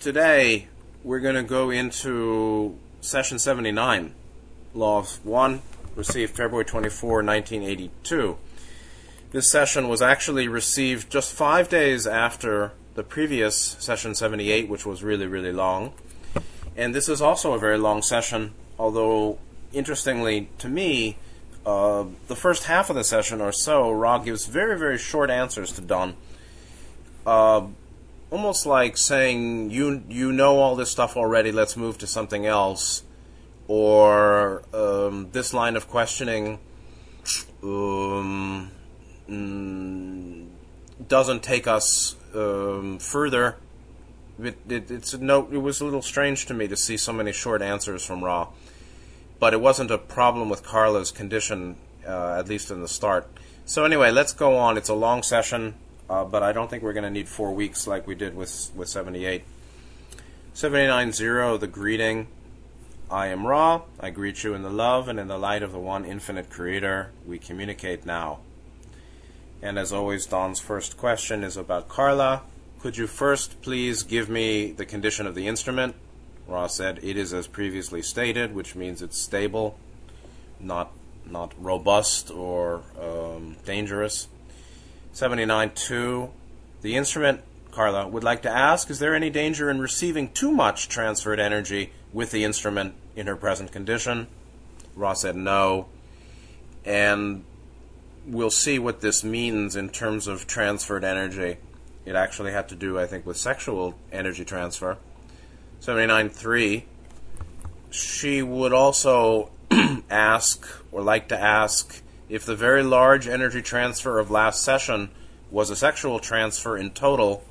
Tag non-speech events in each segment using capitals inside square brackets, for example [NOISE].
today we're going to go into session 79, Law of 1, received February 24, 1982. This session was actually received just five days after the previous session 78, which was really, really long. And this is also a very long session, although, interestingly to me, uh, the first half of the session or so, Ra gives very, very short answers to Don. Uh, almost like saying, you, you know all this stuff already, let's move to something else. Or um, this line of questioning um, mm, doesn't take us um, further. It, it, it's no, it was a little strange to me to see so many short answers from Ra, but it wasn't a problem with Carla's condition, uh, at least in the start. So anyway, let's go on. It's a long session, uh, but I don't think we're going to need four weeks like we did with with 78. 790, the greeting. I am Ra. I greet you in the love and in the light of the one infinite Creator. We communicate now. And as always, Don's first question is about Carla. Could you first please give me the condition of the instrument? Ra said, It is as previously stated, which means it's stable, not, not robust or um, dangerous. 79.2. The instrument, Carla, would like to ask Is there any danger in receiving too much transferred energy with the instrument in her present condition? Ra said no. And we'll see what this means in terms of transferred energy. It actually had to do, I think, with sexual energy transfer. 79.3. She would also [CLEARS THROAT] ask, or like to ask, if the very large energy transfer of last session was a sexual transfer in total.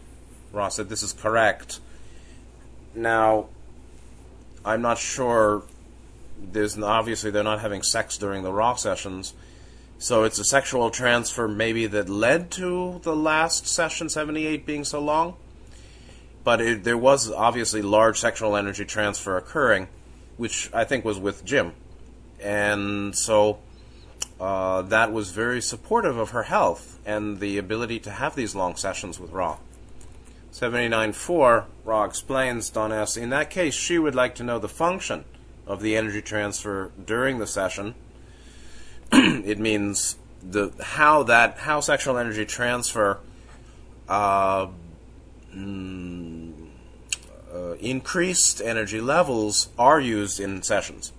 Ra said this is correct. Now, I'm not sure. There's obviously they're not having sex during the Ra sessions so it's a sexual transfer maybe that led to the last session 78 being so long. But it, there was obviously large sexual energy transfer occurring, which I think was with Jim. And so uh, that was very supportive of her health and the ability to have these long sessions with Ra. 79.4, Ra explains, Don asks, in that case, she would like to know the function of the energy transfer during the session [CLEARS THROAT] it means the how that how sexual energy transfer uh, mm, uh, increased energy levels are used in sessions.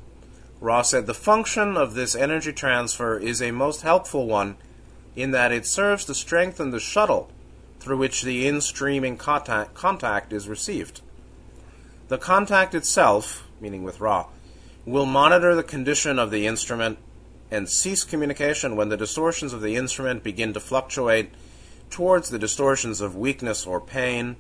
Ra said the function of this energy transfer is a most helpful one in that it serves to strengthen the shuttle through which the in-streaming contact, contact is received. The contact itself, meaning with Ra, will monitor the condition of the instrument and cease communication when the distortions of the instrument begin to fluctuate towards the distortions of weakness or pain.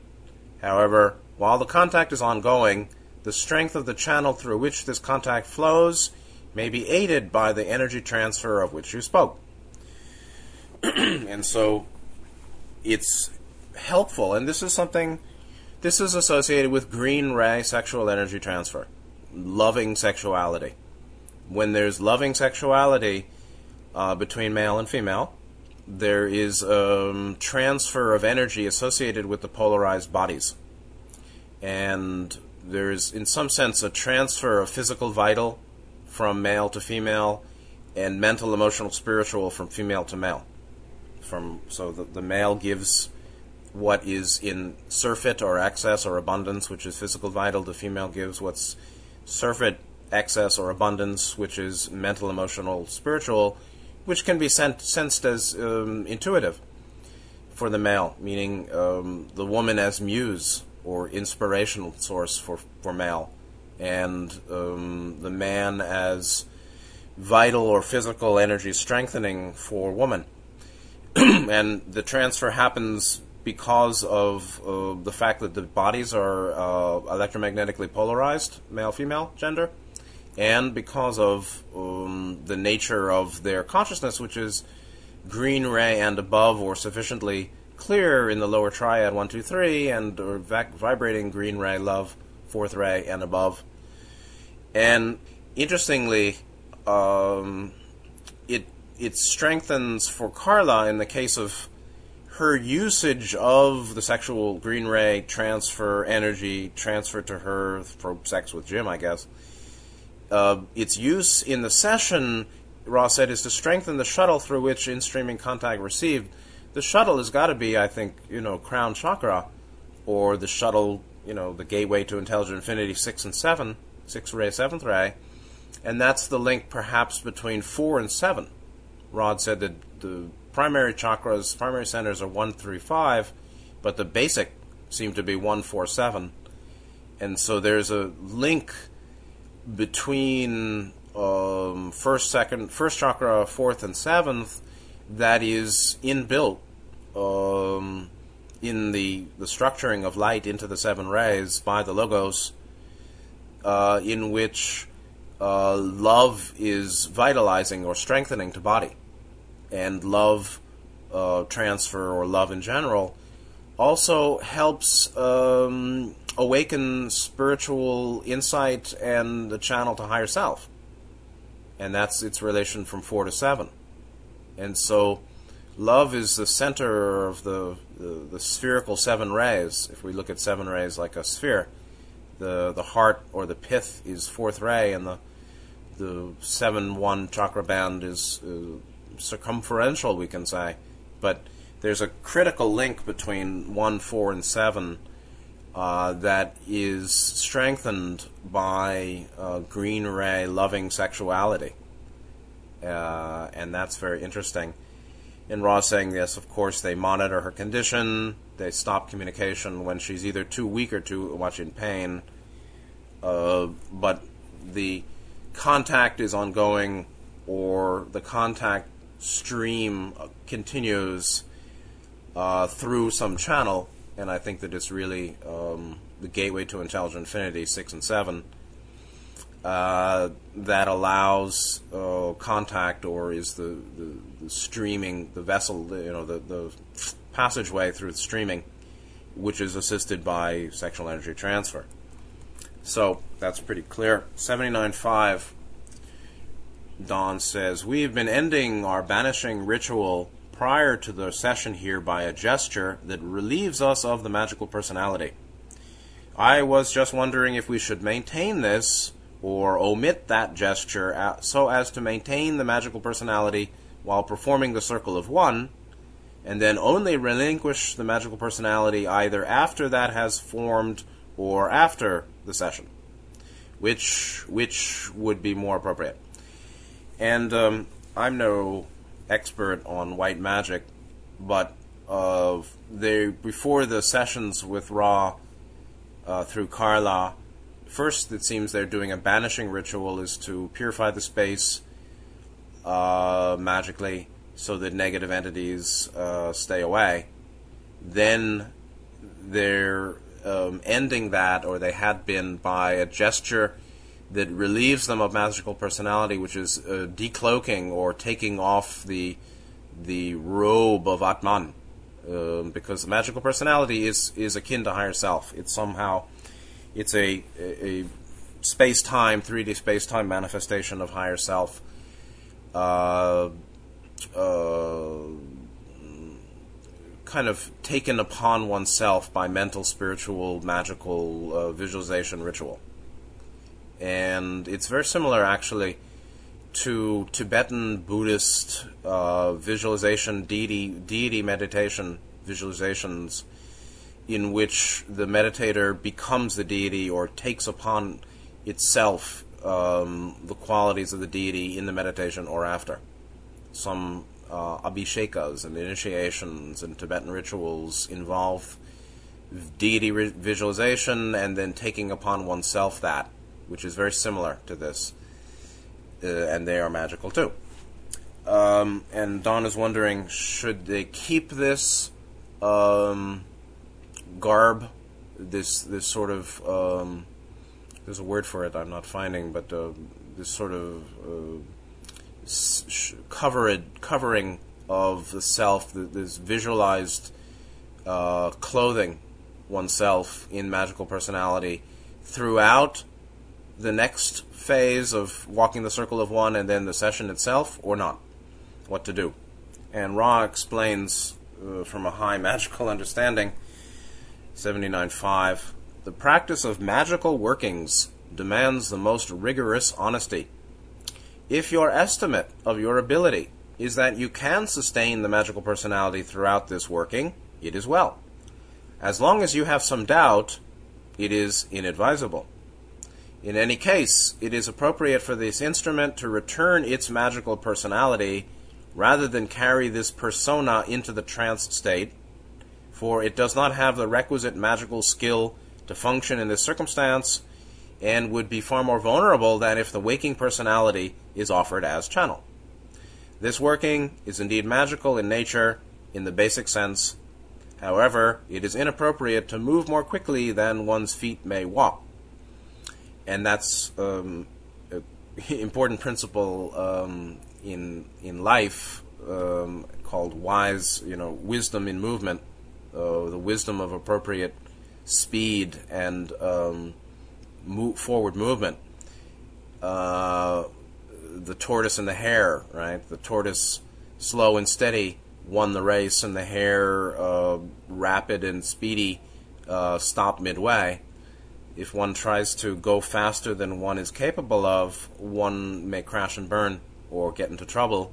However, while the contact is ongoing, the strength of the channel through which this contact flows may be aided by the energy transfer of which you spoke. [CLEARS THROAT] and so it's helpful, and this is something, this is associated with green ray sexual energy transfer, loving sexuality when there's loving sexuality uh, between male and female, there is um, transfer of energy associated with the polarized bodies. And there's, in some sense, a transfer of physical vital from male to female and mental, emotional, spiritual from female to male. From So the, the male gives what is in surfeit or excess or abundance, which is physical vital. The female gives what's surfeit excess or abundance, which is mental, emotional, spiritual, which can be sent, sensed as um, intuitive for the male, meaning um, the woman as muse or inspirational source for, for male, and um, the man as vital or physical energy strengthening for woman. [CLEARS THROAT] and the transfer happens because of uh, the fact that the bodies are uh, electromagnetically polarized, male female gender and because of um, the nature of their consciousness, which is green ray and above, or sufficiently clear in the lower triad one, two, three, and or vac- vibrating green ray, love, fourth ray, and above. And interestingly, um, it it strengthens for Carla in the case of her usage of the sexual green ray transfer energy transferred to her for sex with Jim, I guess. Uh, its use in the session, Ra said, is to strengthen the shuttle through which in streaming contact received. The shuttle has got to be, I think, you know, crown chakra, or the shuttle, you know, the gateway to intelligent infinity six and seven, six ray, seventh ray, and that's the link perhaps between four and seven. Ra said that the primary chakras, primary centers are one five, but the basic seem to be one, four, seven, and so there's a link between um, first, second, first chakra, fourth, and seventh that is inbuilt um, in the the structuring of light into the seven rays by the logos, uh, in which uh, love is vitalizing or strengthening to body, and love uh, transfer or love in general also helps um, awaken spiritual insight and the channel to higher self. And that's its relation from four to seven. And so, love is the center of the, the, the spherical seven rays. If we look at seven rays like a sphere, the the heart or the pith is fourth ray, and the the seven one chakra band is uh, circumferential, we can say. But there's a critical link between one, four, and seven uh, that is strengthened by uh, green ray loving sexuality. Uh, and that's very interesting. And Ra's saying, yes, of course, they monitor her condition. They stop communication when she's either too weak or too much in pain. Uh, but the contact is ongoing, or the contact stream continues uh, through some channel, and I think that it's really um, the gateway to intelligent infinity, six and seven, uh, that allows uh, contact or is the, the, the, streaming, the vessel, you know, the, the passageway through the streaming, which is assisted by sexual energy transfer. So that's pretty clear. 79.5, Don says, We've been ending our banishing ritual prior to the session here by a gesture that relieves us of the magical personality. I was just wondering if we should maintain this or omit that gesture so as to maintain the magical personality while performing the circle of one, and then only relinquish the magical personality either after that has formed or after the session. Which which would be more appropriate? And um, I'm no expert on white magic, but uh, they before the sessions with Ra uh, through Carla, first it seems they're doing a banishing ritual is to purify the space uh, magically so that negative entities uh, stay away. Then they're um, ending that, or they had been, by a gesture that relieves them of magical personality, which is uh, decloaking or taking off the the robe of Atman, um, because magical personality is is akin to higher self. It's somehow it's a a, space time, three D space time manifestation of higher self. Uh, uh, kind of taken upon oneself by mental, spiritual, magical uh, visualization ritual and it's very similar actually to Tibetan Buddhist uh, visualization, deity, deity meditation visualizations, in which the meditator becomes the deity or takes upon itself um, the qualities of the deity in the meditation or after. Some uh, abhishekas and initiations and Tibetan rituals involve deity re- visualization and then taking upon oneself that which is very similar to this, uh, and they are magical too. Um, and Don is wondering, should they keep this um, garb, this this sort of um, there's a word for it I'm not finding, but uh, this sort of uh, covered covering of the self, this visualized uh, clothing oneself in magical personality throughout the next phase of walking the circle of one and then the session itself or not? What to do? And Ra explains uh, from a high [LAUGHS] magical understanding. 79.5. The practice of magical workings demands the most rigorous honesty. If your estimate of your ability is that you can sustain the magical personality throughout this working, it is well. As long as you have some doubt, it is inadvisable. In any case, it is appropriate for this instrument to return its magical personality rather than carry this persona into the trance state, for it does not have the requisite magical skill to function in this circumstance and would be far more vulnerable than if the waking personality is offered as channel. This working is indeed magical in nature in the basic sense. However, it is inappropriate to move more quickly than one's feet may walk and that's um, an [LAUGHS] important principle um, in in life um, called wise, you know, wisdom in movement, uh, the wisdom of appropriate speed and um, move, forward movement. Uh, the tortoise and the hare, right? The tortoise, slow and steady, won the race, and the hare, uh, rapid and speedy, uh, stopped midway if one tries to go faster than one is capable of, one may crash and burn or get into trouble,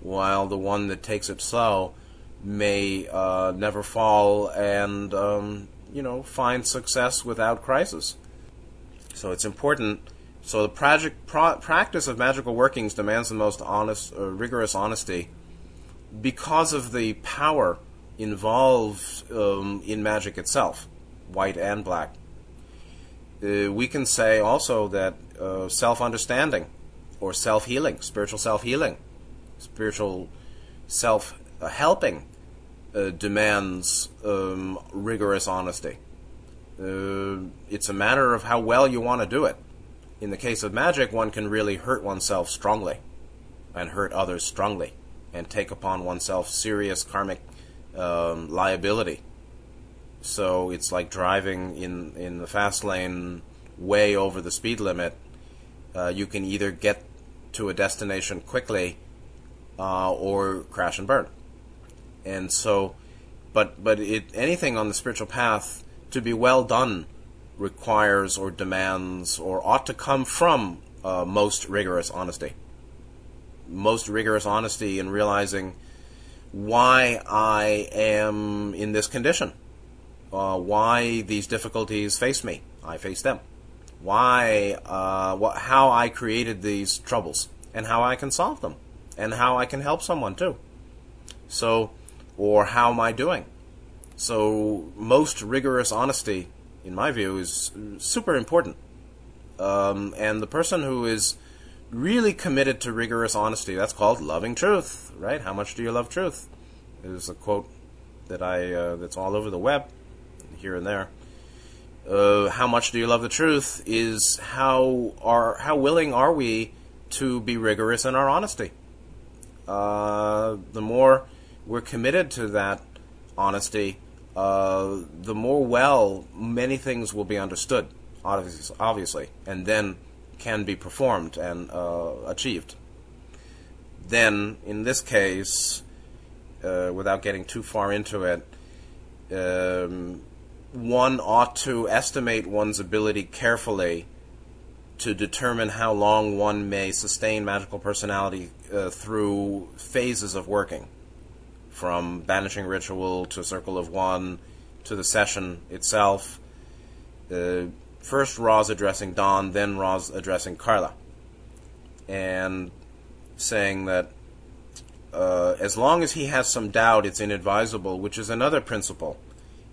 while the one that takes it slow may uh, never fall and um, you know find success without crisis. So it's important. So the project pro- practice of magical workings demands the most honest, uh, rigorous honesty, because of the power involved um, in magic itself, white and black uh, we can say also that uh, self understanding or self healing, spiritual self healing, spiritual self helping uh, demands um, rigorous honesty. Uh, it's a matter of how well you want to do it. In the case of magic, one can really hurt oneself strongly and hurt others strongly and take upon oneself serious karmic um, liability so it's like driving in in the fast lane way over the speed limit. Uh, you can either get to a destination quickly uh, or crash and burn. And so, but but it, anything on the spiritual path to be well done requires or demands or ought to come from uh, most rigorous honesty. Most rigorous honesty in realizing why I am in this condition uh, why these difficulties face me. I face them. Why, uh, what, how I created these troubles and how I can solve them and how I can help someone too. So, or how am I doing? So, most rigorous honesty, in my view, is super important. Um, and the person who is really committed to rigorous honesty, that's called loving truth, right? How much do you love truth? Is a quote that I uh, that's all over the web here and there. Uh, how much do you love the truth is how are how willing are we to be rigorous in our honesty. Uh, the more we're committed to that honesty, uh, the more well many things will be understood, obviously, and then can be performed and uh, achieved. Then, in this case, uh, without getting too far into it, um, one ought to estimate one's ability carefully to determine how long one may sustain magical personality uh, through phases of working, from banishing ritual to circle of one to the session itself. Uh, first, Ra's addressing Don, then Ra's addressing Carla, and saying that uh, as long as he has some doubt, it's inadvisable, which is another principle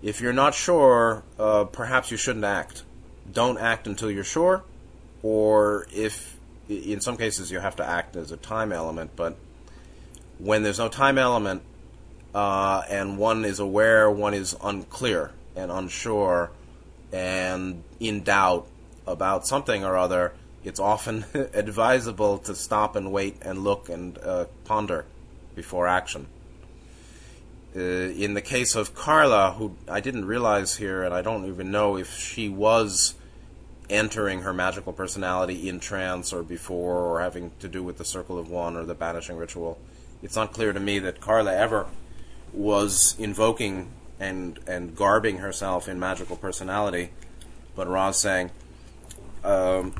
if you're not sure, uh, perhaps you shouldn't act. Don't act until you're sure, or if in some cases you have to act as a time element, but when there's no time element uh, and one is aware, one is unclear and unsure and in doubt about something or other, it's often [LAUGHS] advisable to stop and wait and look and uh, ponder before action. Uh, in the case of Carla, who I didn't realize here, and I don't even know if she was entering her magical personality in trance or before, or having to do with the Circle of One or the Banishing Ritual. It's not clear to me that Carla ever was invoking and and garbing herself in magical personality, but Ra's saying um,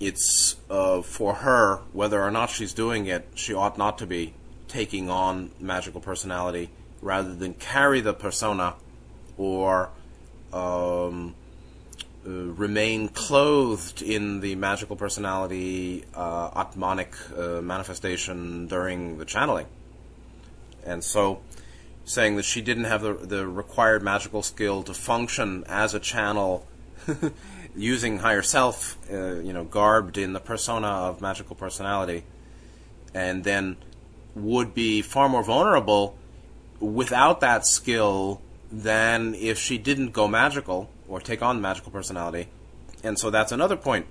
it's uh, for her whether or not she's doing it. She ought not to be taking on magical personality rather than carry the persona or um, uh, remain clothed in the magical personality uh, atmanic uh, manifestation during the channeling. And so, saying that she didn't have the, the required magical skill to function as a channel [LAUGHS] using higher self, uh, you know, garbed in the persona of magical personality, and then would be far more vulnerable without that skill than if she didn't go magical or take on magical personality. And so that's another point.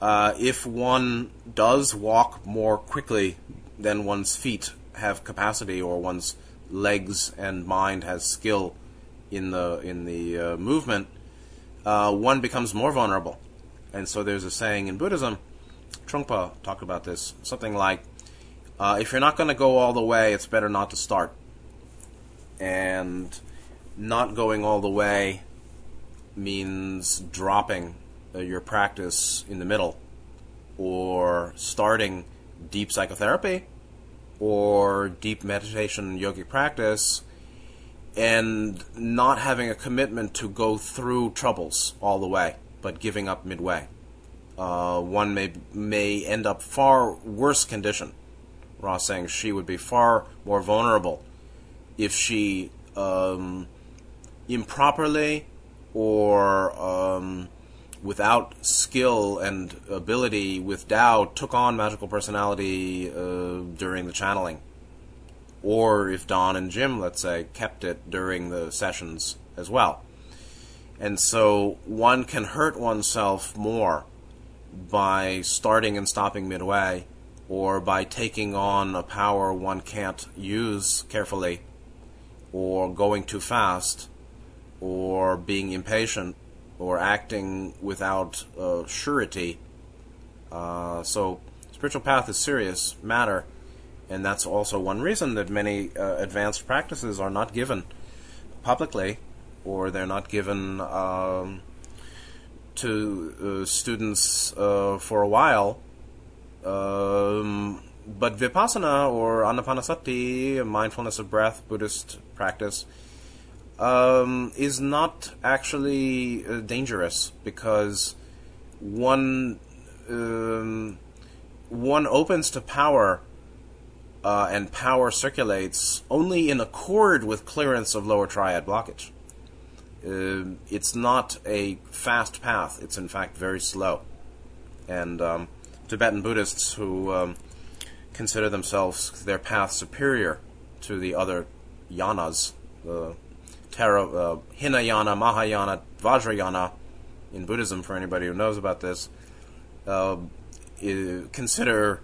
Uh, if one does walk more quickly than one's feet have capacity, or one's legs and mind has skill in the in the uh, movement, uh, one becomes more vulnerable. And so there's a saying in Buddhism, Trungpa talked about this, something like, uh, if you're not going to go all the way, it's better not to start. And not going all the way means dropping uh, your practice in the middle or starting deep psychotherapy or deep meditation yogic practice and not having a commitment to go through troubles all the way, but giving up midway. Uh, one may may end up far worse condition. Ra's saying she would be far more vulnerable if she um, improperly or um, without skill and ability with Tao took on magical personality uh, during the channeling. Or if Don and Jim, let's say, kept it during the sessions as well. And so one can hurt oneself more by starting and stopping midway or by taking on a power one can't use carefully or going too fast or being impatient or acting without uh, surety. Uh, so, spiritual path is serious matter, and that's also one reason that many uh, advanced practices are not given publicly, or they're not given um, to uh, students uh, for a while. Um, but vipassana or anapanasati, mindfulness of breath, Buddhist practice, um, is not actually uh, dangerous because one um, one opens to power uh, and power circulates only in accord with clearance of lower triad blockage. Uh, it's not a fast path. It's in fact very slow. And um, Tibetan Buddhists who um, consider themselves their path superior to the other yanas, the Tara, uh, Hinayana, Mahayana, Vajrayana in Buddhism, for anybody who knows about this, uh, consider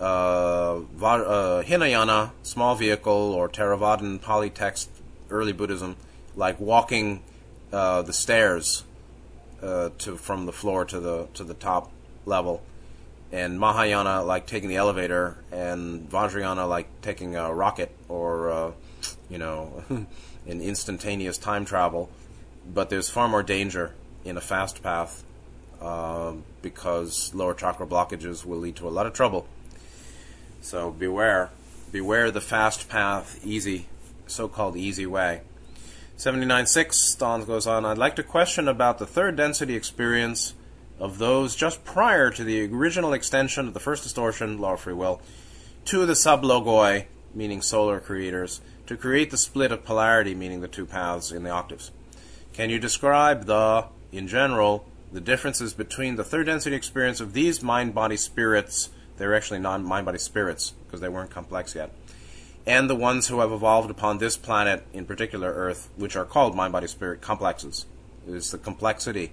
uh, uh, Hinayana, small vehicle, or Theravadan Pali text, early Buddhism, like walking uh, the stairs uh, to from the floor to the to the top level, and Mahayana like taking the elevator, and Vajrayana like taking a rocket or uh, you know [LAUGHS] in instantaneous time travel, but there's far more danger in a fast path uh, because lower chakra blockages will lead to a lot of trouble. So beware. Beware the fast path, easy, so called easy way. 79.6, Don goes on, I'd like to question about the third density experience of those just prior to the original extension of the first distortion, law of free will, to the sublogoi, meaning solar creators, to create the split of polarity, meaning the two paths in the octaves. Can you describe the, in general, the differences between the third density experience of these mind body spirits? They're actually non mind body spirits because they weren't complex yet. And the ones who have evolved upon this planet, in particular Earth, which are called mind body spirit complexes. It is the complexity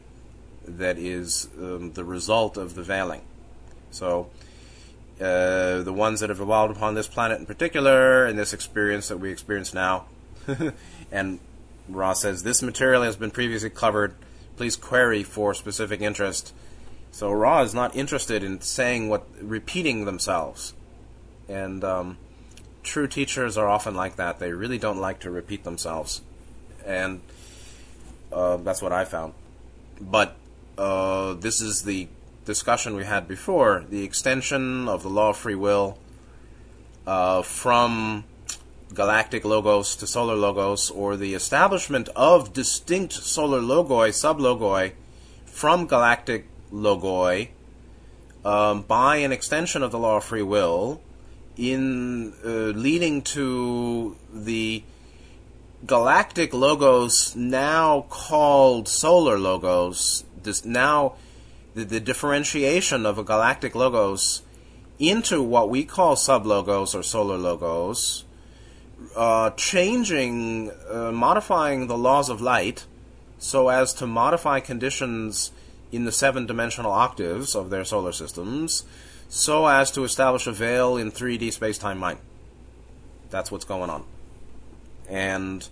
that is um, the result of the veiling. So, uh, the ones that have evolved upon this planet in particular, and this experience that we experience now. [LAUGHS] and Ra says this material has been previously covered. Please query for specific interest. So Ra is not interested in saying what, repeating themselves, and um, true teachers are often like that. They really don't like to repeat themselves, and uh, that's what I found. But uh, this is the discussion we had before: the extension of the law of free will uh, from galactic logos to solar logos, or the establishment of distinct solar logoi, sublogoi, from galactic logoi um, by an extension of the law of free will, in uh, leading to the galactic logos now called solar logos. This now the, the differentiation of a galactic logos into what we call sublogos or solar logos, uh, changing, uh, modifying the laws of light so as to modify conditions in the seven dimensional octaves of their solar systems so as to establish a veil in 3D space time mind. That's what's going on. And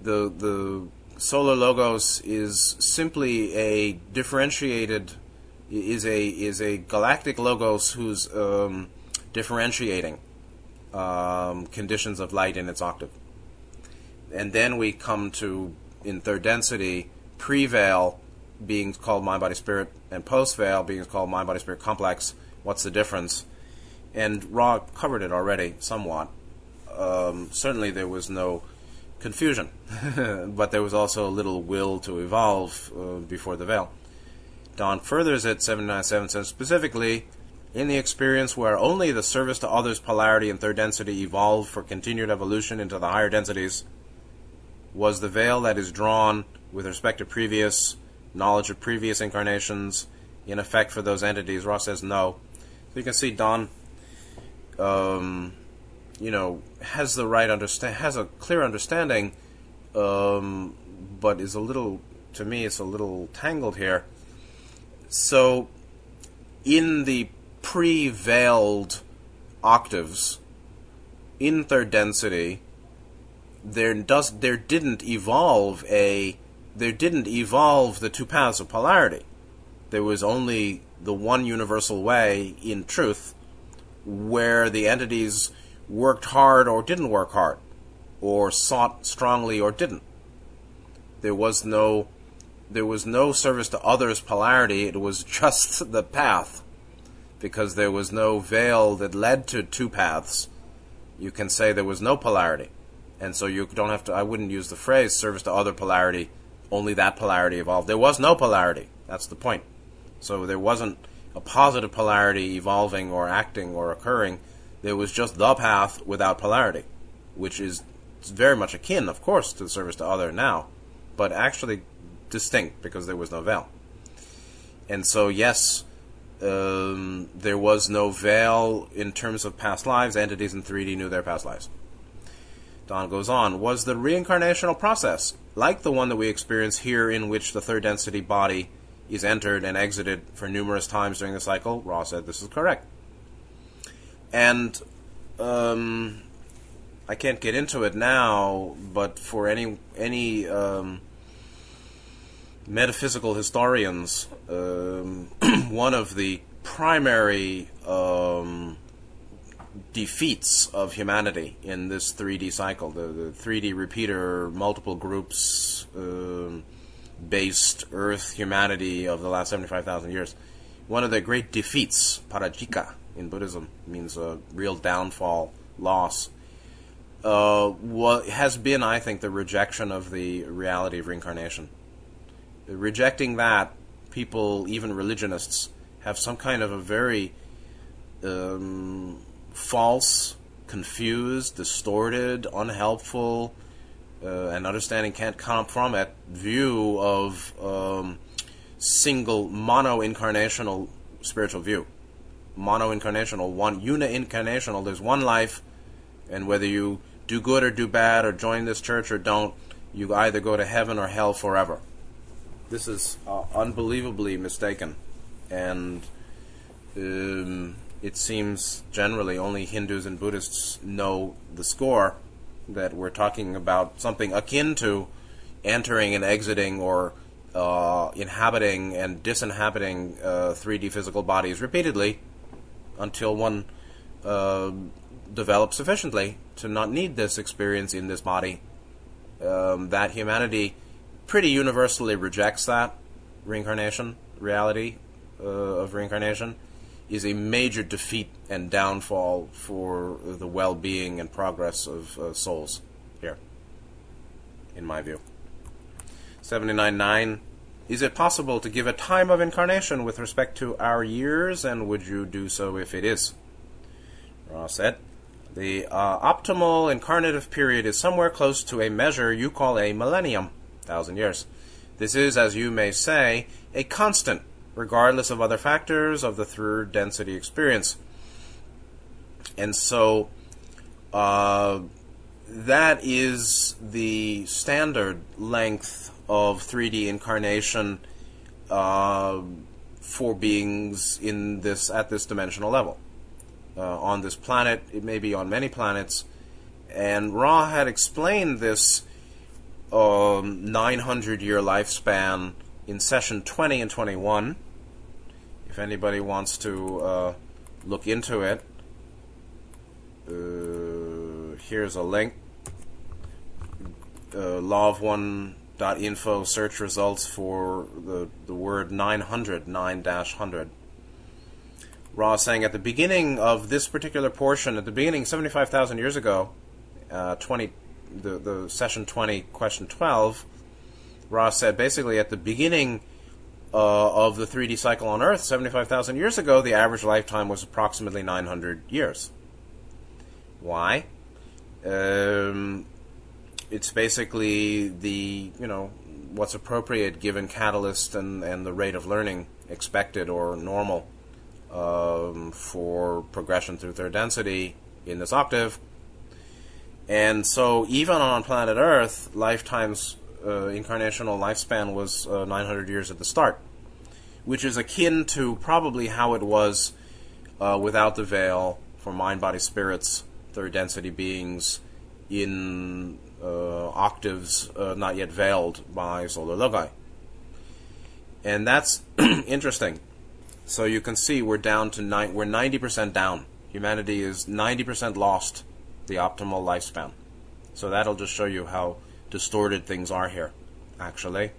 the the solar logos is simply a differentiated is a is a galactic logos who's um, differentiating um, conditions of light in its octave. And then we come to in third density pre-veil being called mind body spirit and post veil being called mind body spirit complex What's the difference? And Ra covered it already somewhat. Um, certainly there was no confusion, [LAUGHS] but there was also a little will to evolve uh, before the veil. Don furthers at 797 says specifically, in the experience where only the service to others polarity and third density evolved for continued evolution into the higher densities, was the veil that is drawn with respect to previous knowledge of previous incarnations in effect for those entities? Ra says no So you can see Don, um, you know, has the right understand, has a clear understanding, um, but is a little, to me, it's a little tangled here. So, in the pre-veiled octaves, in third density, there does there didn't evolve a there didn't evolve the two paths of polarity. There was only the one universal way in truth where the entities worked hard or didn't work hard, or sought strongly or didn't. There was no there was no service to others polarity, it was [LAUGHS] just the path. Because there was no veil that led to two paths, you can say there was no polarity. And so you don't have to I wouldn't use the phrase service to other polarity, only that polarity evolved. There was no polarity. That's the point. So there wasn't a positive polarity evolving or acting or occurring. There was just the path without polarity, which is very much akin, of course, to the service to other now, but actually distinct because there was no veil. And so, yes, um, there was no veil in terms of past lives. Entities in 3D knew their past lives. Don goes on, was the reincarnational process like the one that we experience here, in which the third density body is entered and exited for numerous times during the cycle, Ra said this is correct. And um, I can't get into it now, but for any any um, metaphysical historians, um, [CLEARS THROAT] one of the primary um, defeats of humanity in this 3D cycle, the, the 3D repeater, multiple groups um, based Earth humanity of the last 75,000 years. One of the great defeats, parajika in Buddhism, means a real downfall, loss, uh, what has been, I think, the rejection of the reality of reincarnation. Rejecting that, people, even religionists, have some kind of a very um, false, confused, distorted, unhelpful, uh, and understanding can't come from it view of um, single mono incarnational spiritual view. Mono incarnational, one uni incarnational. There's one life, and whether you do good or do bad or join this church or don't, you either go to heaven or hell forever. This is uh, unbelievably mistaken, and um, it seems generally only Hindus and Buddhists know the score that we're talking about something akin to entering and exiting or uh, inhabiting and disinhabiting uh, 3D physical bodies repeatedly until one uh, develop sufficiently to not need this experience in this body. Um, that humanity pretty universally rejects that reincarnation reality uh, of reincarnation is a major defeat and downfall for the well-being and progress of uh, souls here, in my view. 79.9 Is it possible to give a time of incarnation with respect to our years, and would you do so if it is? Ra said, The uh, optimal incarnative period is somewhere close to a measure you call a millennium, thousand years. This is, as you may say, a constant regardless of other factors of the third density experience. And so uh, that is the standard length of 3D incarnation uh, for beings in this at this dimensional level. Uh, on this planet, it may be on many planets, and Ra had explained this um, 900 year lifespan in session 20 and 21 if anybody wants to uh, look into it, uh, here's a link. Uh, law1.info search results for the, the word 900, 9 100. Ra saying at the beginning of this particular portion, at the beginning, 75,000 years ago, uh, 20, the, the session 20, question 12, Ra said basically at the beginning uh, of the 3D cycle on Earth 75,000 years ago, the average lifetime was approximately 900 years. Why? Um, it's basically the, you know, what's appropriate given catalyst and, and the rate of learning expected or normal um, for progression through third density in this octave. And so, even on planet Earth, lifetimes, uh, incarnational lifespan was uh, 900 years at the start which is akin to probably how it was uh, without the veil for mind, body, spirits, third density beings in uh, octaves uh, not yet veiled by solar logoi. And that's [CLEARS THROAT] interesting. So you can see we're down to ni- we're 90% down. Humanity is 90% lost the optimal lifespan. So that'll just show you how distorted things are here, actually.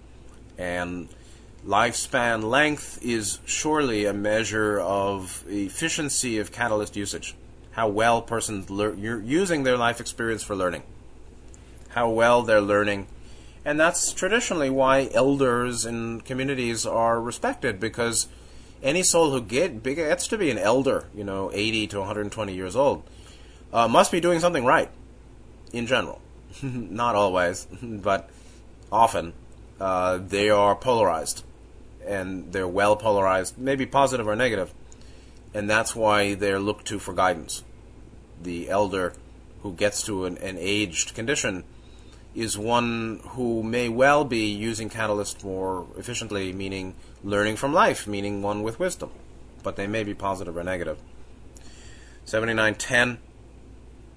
And lifespan length is surely a measure of efficiency of catalyst usage. How well persons lear- using their life experience for learning. How well they're learning. And that's traditionally why elders in communities are respected because any soul who get, gets to be an elder, you know, 80 to 120 years old, uh, must be doing something right in general. [LAUGHS] Not always, [LAUGHS] but often. Uh, they are polarized and they're well polarized, maybe positive or negative, and that's why they're looked to for guidance. The elder who gets to an, an aged condition is one who may well be using Catalyst more efficiently, meaning learning from life, meaning one with wisdom, but they may be positive or negative. 7910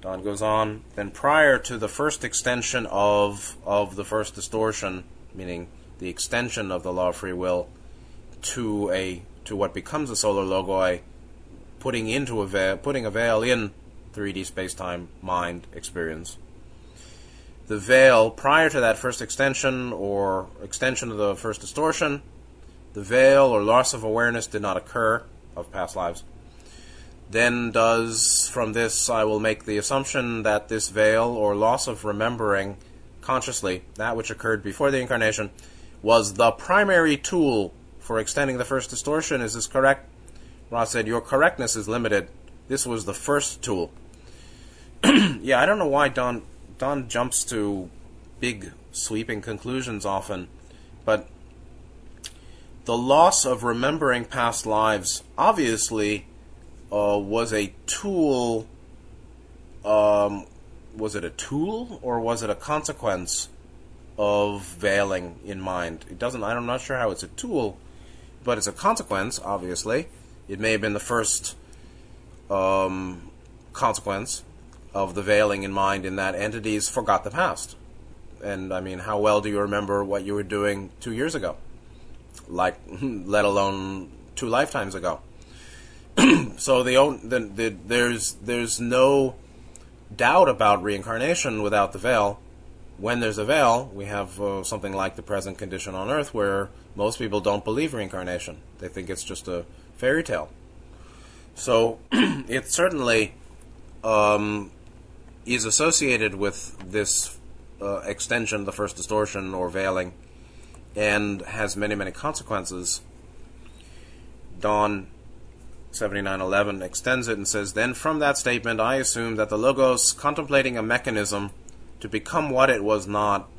Don goes on. Then prior to the first extension of of the first distortion, meaning the extension of the law of free will, to a to what becomes a solar logoi, putting into a veil, putting a veil in 3D space-time mind experience. The veil prior to that first extension or extension of the first distortion, the veil or loss of awareness did not occur of past lives. Then does from this I will make the assumption that this veil or loss of remembering consciously that which occurred before the incarnation was the primary tool for extending the first distortion. Is this correct? Ra said, Your correctness is limited. This was the first tool. [CLEARS THROAT] yeah, I don't know why Don Don jumps to big sweeping conclusions often, but the loss of remembering past lives obviously uh, was a tool. Um, was it a tool or was it a consequence of veiling in mind? It doesn't. I'm not sure how it's a tool but as a consequence, obviously, it may have been the first um, consequence of the veiling in mind in that entities forgot the past. And I mean, how well do you remember what you were doing two years ago? Like, [LAUGHS] let alone two lifetimes ago. [CLEARS THROAT] so the, the, the, there's there's no doubt about reincarnation without the veil. When there's a veil, we have uh, something like the present condition on Earth, where most people don't believe reincarnation. They think it's just a fairy tale. So [CLEARS THROAT] it certainly um, is associated with this uh, extension, the first distortion or veiling, and has many, many consequences. Don 7911 extends it and says, Then from that statement, I assume that the Logos, contemplating a mechanism to become what it was not,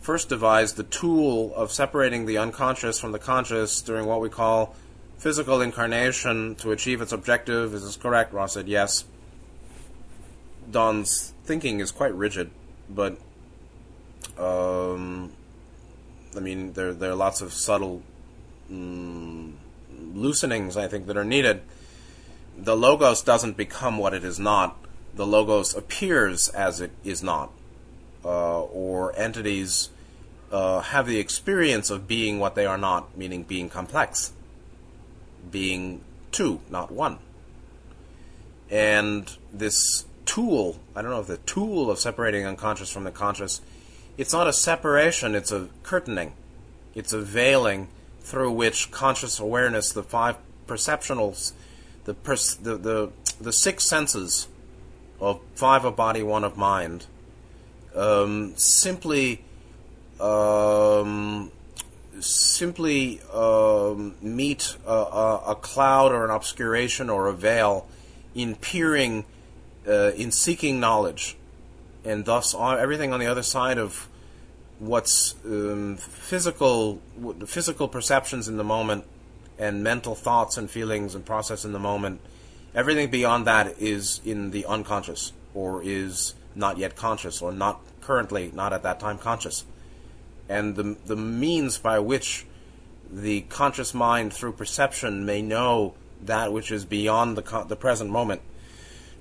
first devised the tool of separating the unconscious from the conscious during what we call physical incarnation to achieve its objective. Is this correct? Ra said yes. Don's thinking is quite rigid, but um, I mean, there there are lots of subtle mm, loosenings I think that are needed. The logos doesn't become what it is not. The logos appears as it is not, uh, or entities uh, have the experience of being what they are not, meaning being complex, being two, not one. And this tool, I don't know if the tool of separating unconscious from the conscious, it's not a separation, it's a curtaining. It's a veiling through which conscious awareness, the five perceptionals, the, pers- the, the, the six senses of five of body, one of mind, um, simply um, simply um, meet a, a, a, cloud or an obscuration or a veil in peering, uh, in seeking knowledge, and thus everything on the other side of what's um, physical physical perceptions in the moment and mental thoughts and feelings and process in the moment everything beyond that is in the unconscious or is not yet conscious or not currently not at that time conscious. And the the means by which the conscious mind through perception may know that which is beyond the the present moment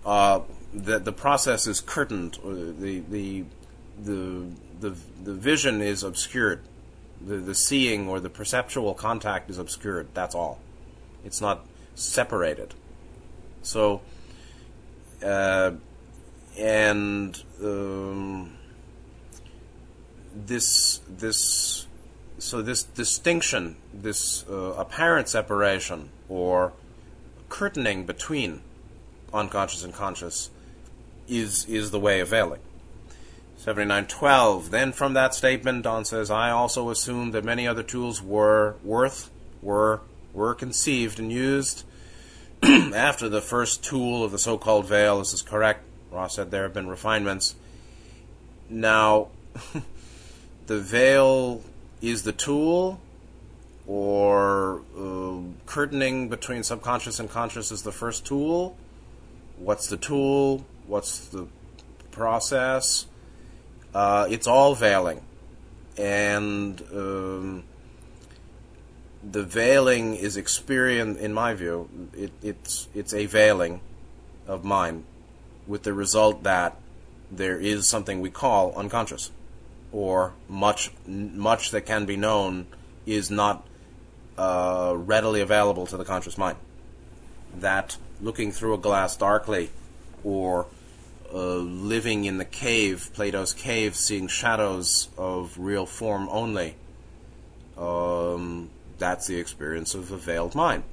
uh, the the process is curtained uh, the the the the the vision is obscured. The the seeing or the perceptual contact is obscured. That's all. It's not separated. So, uh, and um, this this so this distinction, this uh, apparent separation or curtaining between unconscious and conscious, is is the way of veiling. 7912. Then from that statement, Don says, I also assume that many other tools were worth, were, were conceived and used [CLEARS THROAT] after the first tool of the so called veil. This is correct. Ra said there have been refinements. Now, [LAUGHS] the veil is the tool, or uh, curtaining between subconscious and conscious is the first tool. What's the tool? What's the process? Uh, it's all veiling, and um, the veiling is experienced, in my view, it, it's it's a veiling of mind, with the result that there is something we call unconscious, or much much that can be known is not uh, readily available to the conscious mind. That looking through a glass darkly, or uh, living in the cave, Plato's cave, seeing shadows of real form only. Um, that's the experience of a veiled mind.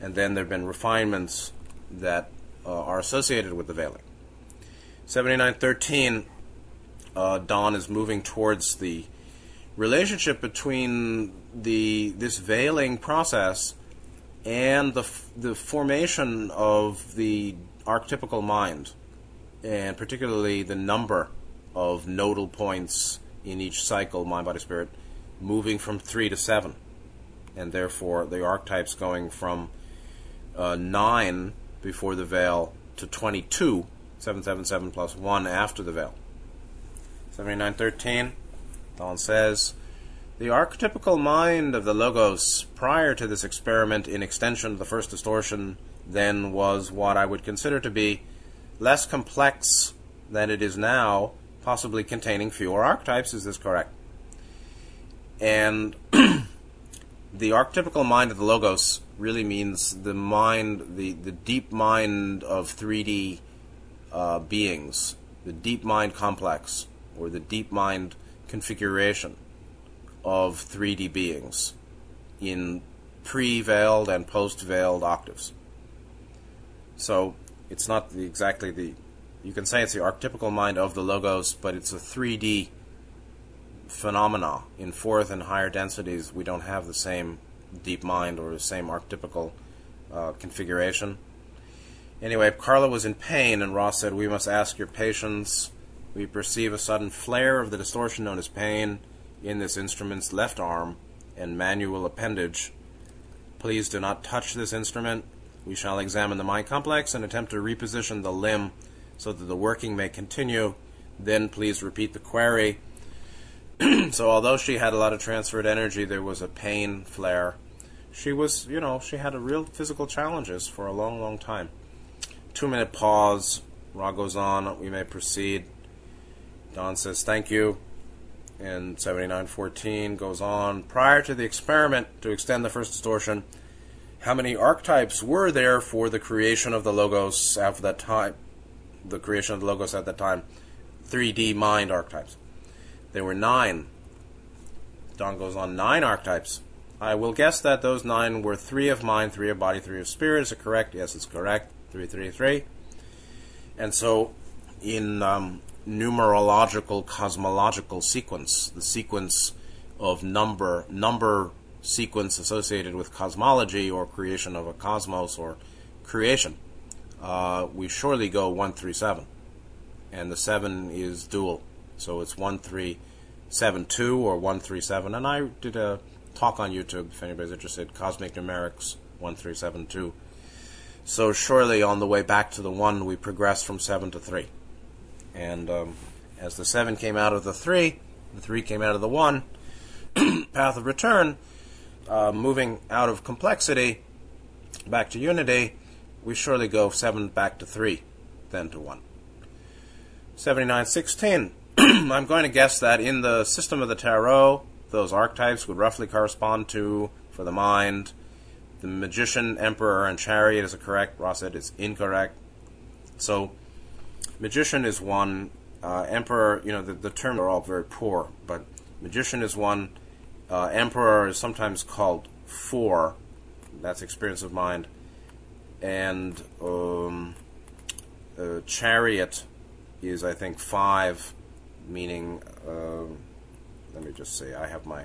And then there have been refinements that uh, are associated with the veiling. 7913, uh, Don is moving towards the relationship between the this veiling process and the, the formation of the archetypical mind and particularly the number of nodal points in each cycle, mind, body, spirit, moving from three to seven, and therefore the archetypes going from uh, nine before the veil to 22, 777 plus 1 after the veil. 7913, Don says, the archetypical mind of the Logos prior to this experiment in extension of the first distortion then was what I would consider to be less complex than it is now, possibly containing fewer archetypes. Is this correct? And [CLEARS THROAT] the archetypical mind of the logos really means the mind, the, the deep mind of 3D uh, beings, the deep mind complex, or the deep mind configuration of 3D beings in pre veiled and post veiled octaves. So it's not the, exactly the, you can say it's the archetypical mind of the logos, but it's a 3D phenomena. In fourth and higher densities, we don't have the same deep mind or the same archetypical uh, configuration. Anyway, Carla was in pain, and Ra said, We must ask your patience. We perceive a sudden flare of the distortion known as pain in this instrument's left arm and manual appendage. Please do not touch this instrument. We shall examine the mind complex and attempt to reposition the limb so that the working may continue. Then please repeat the query. [CLEARS THROAT] so, although she had a lot of transferred energy, there was a pain flare. She was, you know, she had a real physical challenges for a long, long time. Two minute pause. Ra goes on. We may proceed. Don says, Thank you. And 7914 goes on. Prior to the experiment to extend the first distortion, how many archetypes were there for the creation of the logos at that time? The creation of the logos at that time. 3D mind archetypes. There were nine. Don goes on, nine archetypes. I will guess that those nine were three of mind, three of body, three of spirit. Is it correct? Yes, it's correct. Three, three, three. And so, in um, numerological cosmological sequence, the sequence of number number sequence associated with cosmology or creation of a cosmos or creation, uh, we surely go one three seven, and the seven is dual, so it's one three seven two or one three seven. And I did a talk on YouTube if anybody's interested. Cosmic numerics one three seven two. So surely on the way back to the one, we progress from seven to three. And um, as the seven came out of the three, the three came out of the one, [CLEARS THROAT] path of return, uh, moving out of complexity back to unity, we surely go seven back to three, then to one. 7916. [CLEARS THROAT] I'm going to guess that in the system of the tarot, those archetypes would roughly correspond to, for the mind, the magician, emperor, and chariot is correct. Ra said it's incorrect. So magician is one. Uh, emperor, you know, the, the terms are all very poor, but magician is one. Uh, emperor is sometimes called four. That's experience of mind. And um, uh, chariot is, I think, five, meaning, uh, let me just say, I have my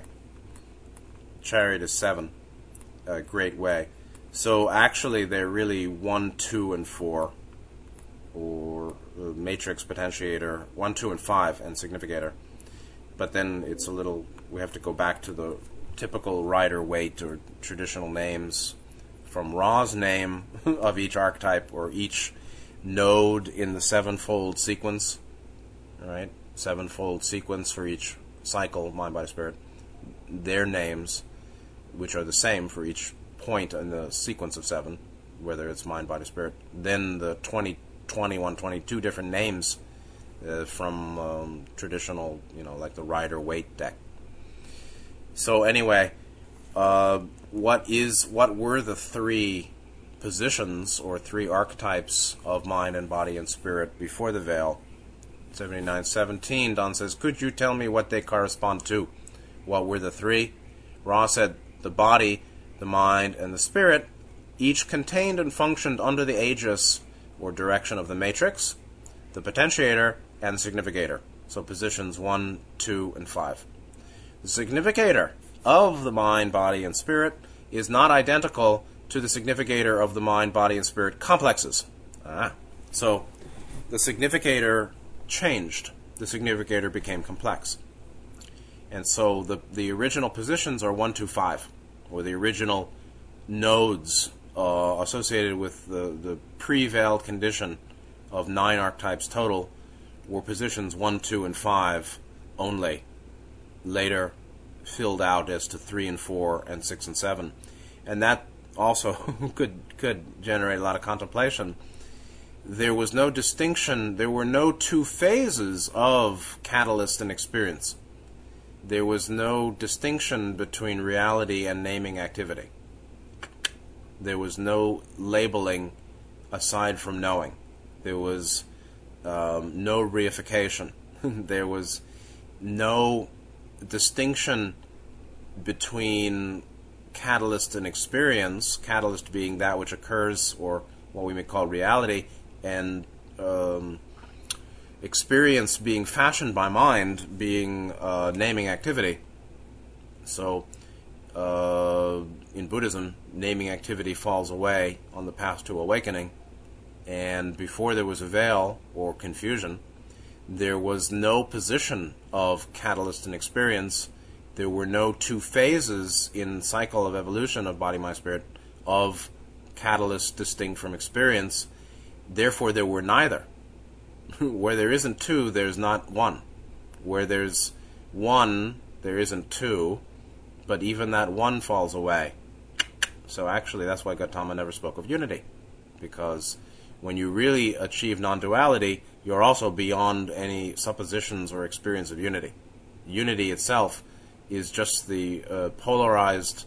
chariot is seven. A great way. So actually, they're really one, two, and four or matrix potentiator, 1, 2, and 5, and significator. But then it's a little, we have to go back to the typical Rider Waite or traditional names from Ra's name [LAUGHS] of each archetype or each node in the sevenfold sequence, right? Sevenfold sequence for each cycle, mind, body, spirit. Their names, which are the same for each point in the sequence of seven, whether it's mind, body, spirit. Then the 20 21, 22 different names uh, from um, traditional, you know, like the Rider Waite deck. So anyway, uh, what is what were the three positions or three archetypes of mind and body and spirit before the veil? 7917, Don says, Could you tell me what they correspond to? What were the three? Ra said, The body, the mind, and the spirit each contained and functioned under the aegis or direction of the matrix, the potentiator, and significator. So positions 1, 2, and 5. The significator of the mind, body, and spirit is not identical to the significator of the mind, body, and spirit complexes. Ah. So the significator changed. The significator became complex. And so the, the original positions are 1, 2, 5, or the original nodes uh, associated with the, the pre veiled condition of nine archetypes total were positions 1, 2, and 5 only, later filled out as to 3 and 4 and 6 and 7. And that also [LAUGHS] could, could generate a lot of contemplation. There was no distinction, there were no two phases of catalyst and experience. there was no distinction between reality and naming activity. There was no labeling aside from knowing. There was um, no reification. [LAUGHS] there was no distinction between catalyst and experience, catalyst being that which occurs, or what we may call reality, and um, experience being fashioned by mind being uh, naming activity. So, uh, in Buddhism, naming activity falls away on the path to awakening. And before there was a veil or confusion, there was no position of catalyst and experience. There were no two phases in cycle of evolution of body, mind, spirit of catalyst distinct from experience. Therefore, there were neither. [LAUGHS] Where there isn't two, there's not one. Where there's one, there isn't two, but even that one falls away. So actually, that's why Gautama never spoke of unity, because when you really achieve non-duality, you're also beyond any suppositions or experience of unity. Unity itself is just the uh, polarized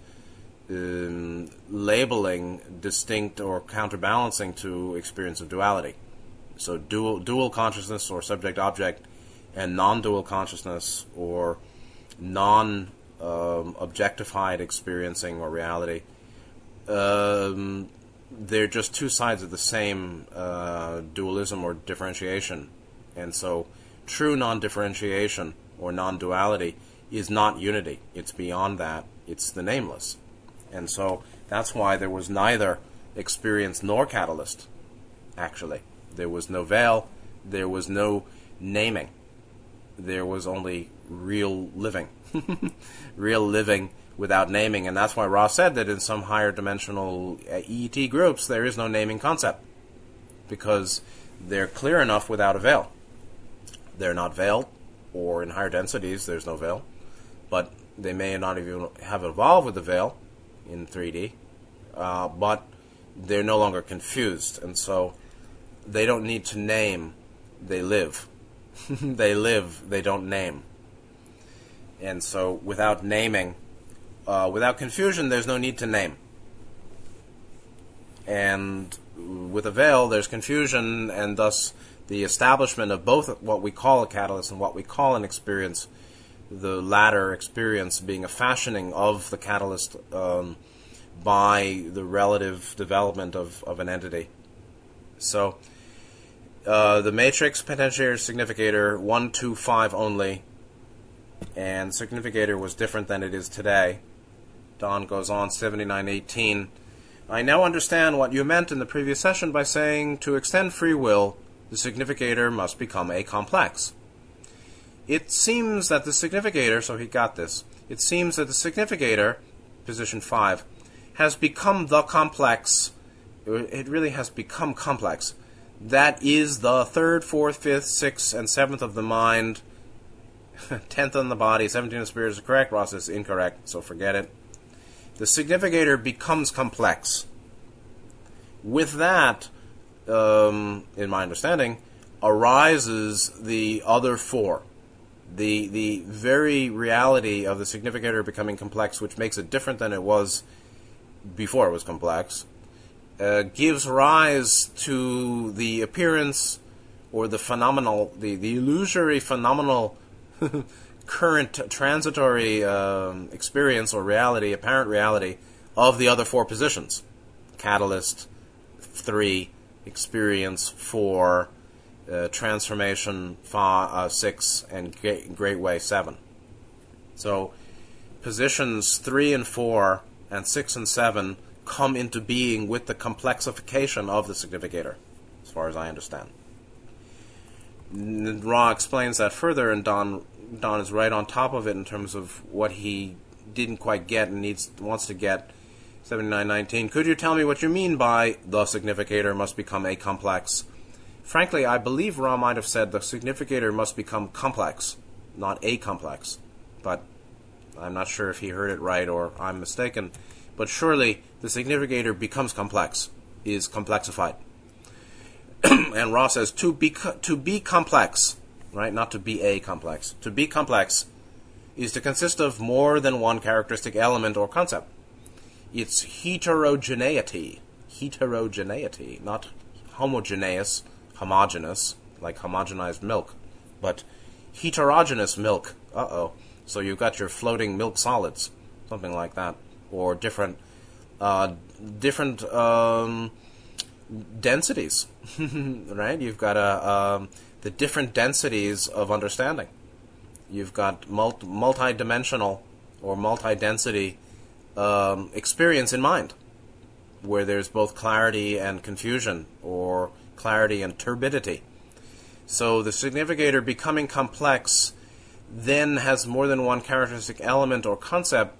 um, labeling, distinct or counterbalancing to experience of duality. So dual dual consciousness or subject object, and non-dual consciousness or non um, objectified experiencing or reality. Um, they're just two sides of the same uh, dualism or differentiation. And so, true non differentiation or non duality is not unity. It's beyond that, it's the nameless. And so, that's why there was neither experience nor catalyst, actually. There was no veil, there was no naming, there was only real living. [LAUGHS] real living without naming, and that's why Ra said that in some higher dimensional uh, EET groups there is no naming concept because they're clear enough without a veil. They're not veiled, or in higher densities there's no veil, but they may not even have evolved with the veil in 3D, uh, but they're no longer confused, and so they don't need to name, they live. [LAUGHS] they live, they don't name. And so without naming, uh, without confusion, there's no need to name. And with a veil, there's confusion, and thus the establishment of both what we call a catalyst and what we call an experience, the latter experience being a fashioning of the catalyst um, by the relative development of, of an entity. So, uh, the matrix potentiator significator 125 only, and significator was different than it is today. Don goes on, 7918. I now understand what you meant in the previous session by saying to extend free will, the significator must become a complex. It seems that the significator, so he got this, it seems that the significator, position 5, has become the complex. It really has become complex. That is the third, fourth, fifth, sixth, and seventh of the mind. [LAUGHS] Tenth on the body, seventeenth of the spirit is correct. Ra is incorrect, so forget it the significator becomes complex. With that, um, in my understanding, arises the other four. The, the very reality of the significator becoming complex, which makes it different than it was before it was complex, uh, gives rise to the appearance or the phenomenal, the, the illusory phenomenal [LAUGHS] current transitory um, experience or reality, apparent reality, of the other four positions catalyst, three, experience, four, uh, transformation, five, uh, six, and great way, seven. So, positions three and four, and six and seven come into being with the complexification of the significator, as far as I understand. Ra explains that further, and Don Don is right on top of it in terms of what he didn't quite get and needs wants to get. 7919. Could you tell me what you mean by the significator must become a complex? Frankly, I believe Ra might have said the significator must become complex, not a complex. But I'm not sure if he heard it right or I'm mistaken. But surely the significator becomes complex, is complexified. [CLEARS THROAT] and Ra says to be to be complex right? Not to be a complex. To be complex is to consist of more than one characteristic element or concept. It's heterogeneity. Heterogeneity, not homogeneous, homogeneous, like homogenized milk, but heterogeneous milk. Uh oh. So you've got your floating milk solids, something like that, or different, uh, different um, densities, [LAUGHS] right? You've got a um, the different densities of understanding. You've got multi- multi-dimensional or multi-density um, experience in mind, where there's both clarity and confusion, or clarity and turbidity. So the significator becoming complex then has more than one characteristic element or concept.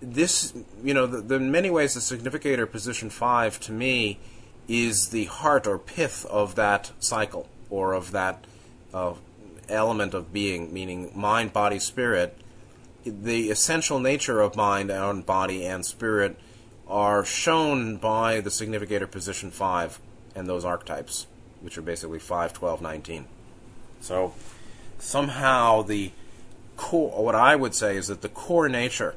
This, you know, the, the, in many ways, the significator position five to me is the heart or pith of that cycle or of that uh, element of being, meaning mind, body, spirit. The essential nature of mind and body and spirit are shown by the significator position 5 and those archetypes, which are basically 5, 12, 19. So somehow the core, what I would say is that the core nature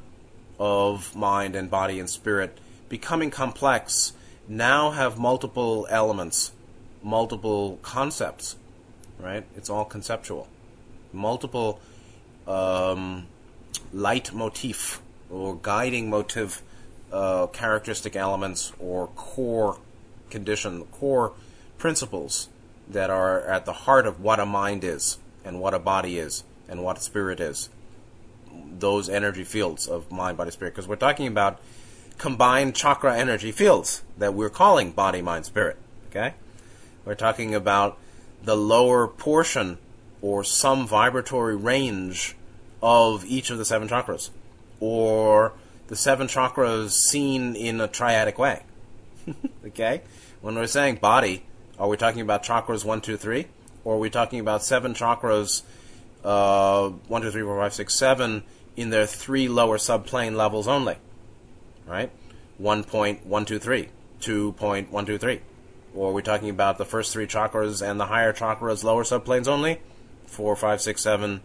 of mind and body and spirit becoming complex now have multiple elements, multiple concepts, right? It's all conceptual. Multiple um, leitmotif or guiding motive uh, characteristic elements or core condition, core principles that are at the heart of what a mind is and what a body is and what spirit is. Those energy fields of mind, body, spirit. Because we're talking about combined chakra energy fields that we're calling body, mind, spirit. Okay? We're talking about the lower portion or some vibratory range of each of the seven chakras, or the seven chakras seen in a triadic way. [LAUGHS] okay? When we're saying body, are we talking about chakras 1, 2, 3? Or are we talking about seven chakras, uh, 1, 2, 3, 4, 5, 6, 7, in their three lower subplane levels only? Right? 1.123, 2.123. Or are we talking about the first three chakras and the higher chakras, lower subplanes only? 4, 5, 6, 7,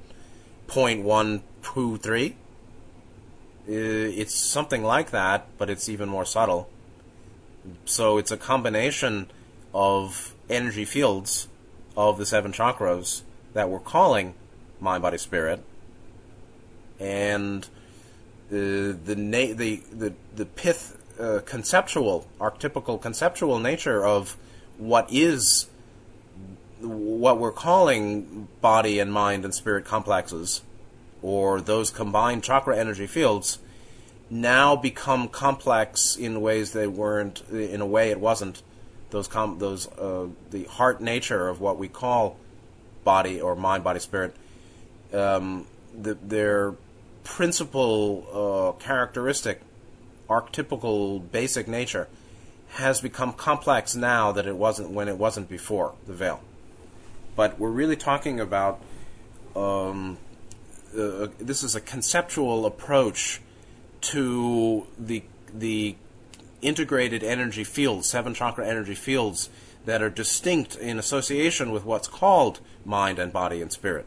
0.123? It's something like that, but it's even more subtle. So it's a combination of energy fields of the seven chakras that we're calling mind, body, spirit, and the the na- the, the the pith uh, conceptual, archetypical conceptual nature of what is what we're calling body and mind and spirit complexes, or those combined chakra energy fields, now become complex in ways they weren't. In a way, it wasn't. Those com- those uh, the heart nature of what we call body or mind, body, spirit. Um, the, their principal uh, characteristic archetypical basic nature has become complex now that it wasn't when it wasn't before the veil. But we're really talking about um, uh, this is a conceptual approach to the the integrated energy fields, seven chakra energy fields that are distinct in association with what's called mind and body and spirit.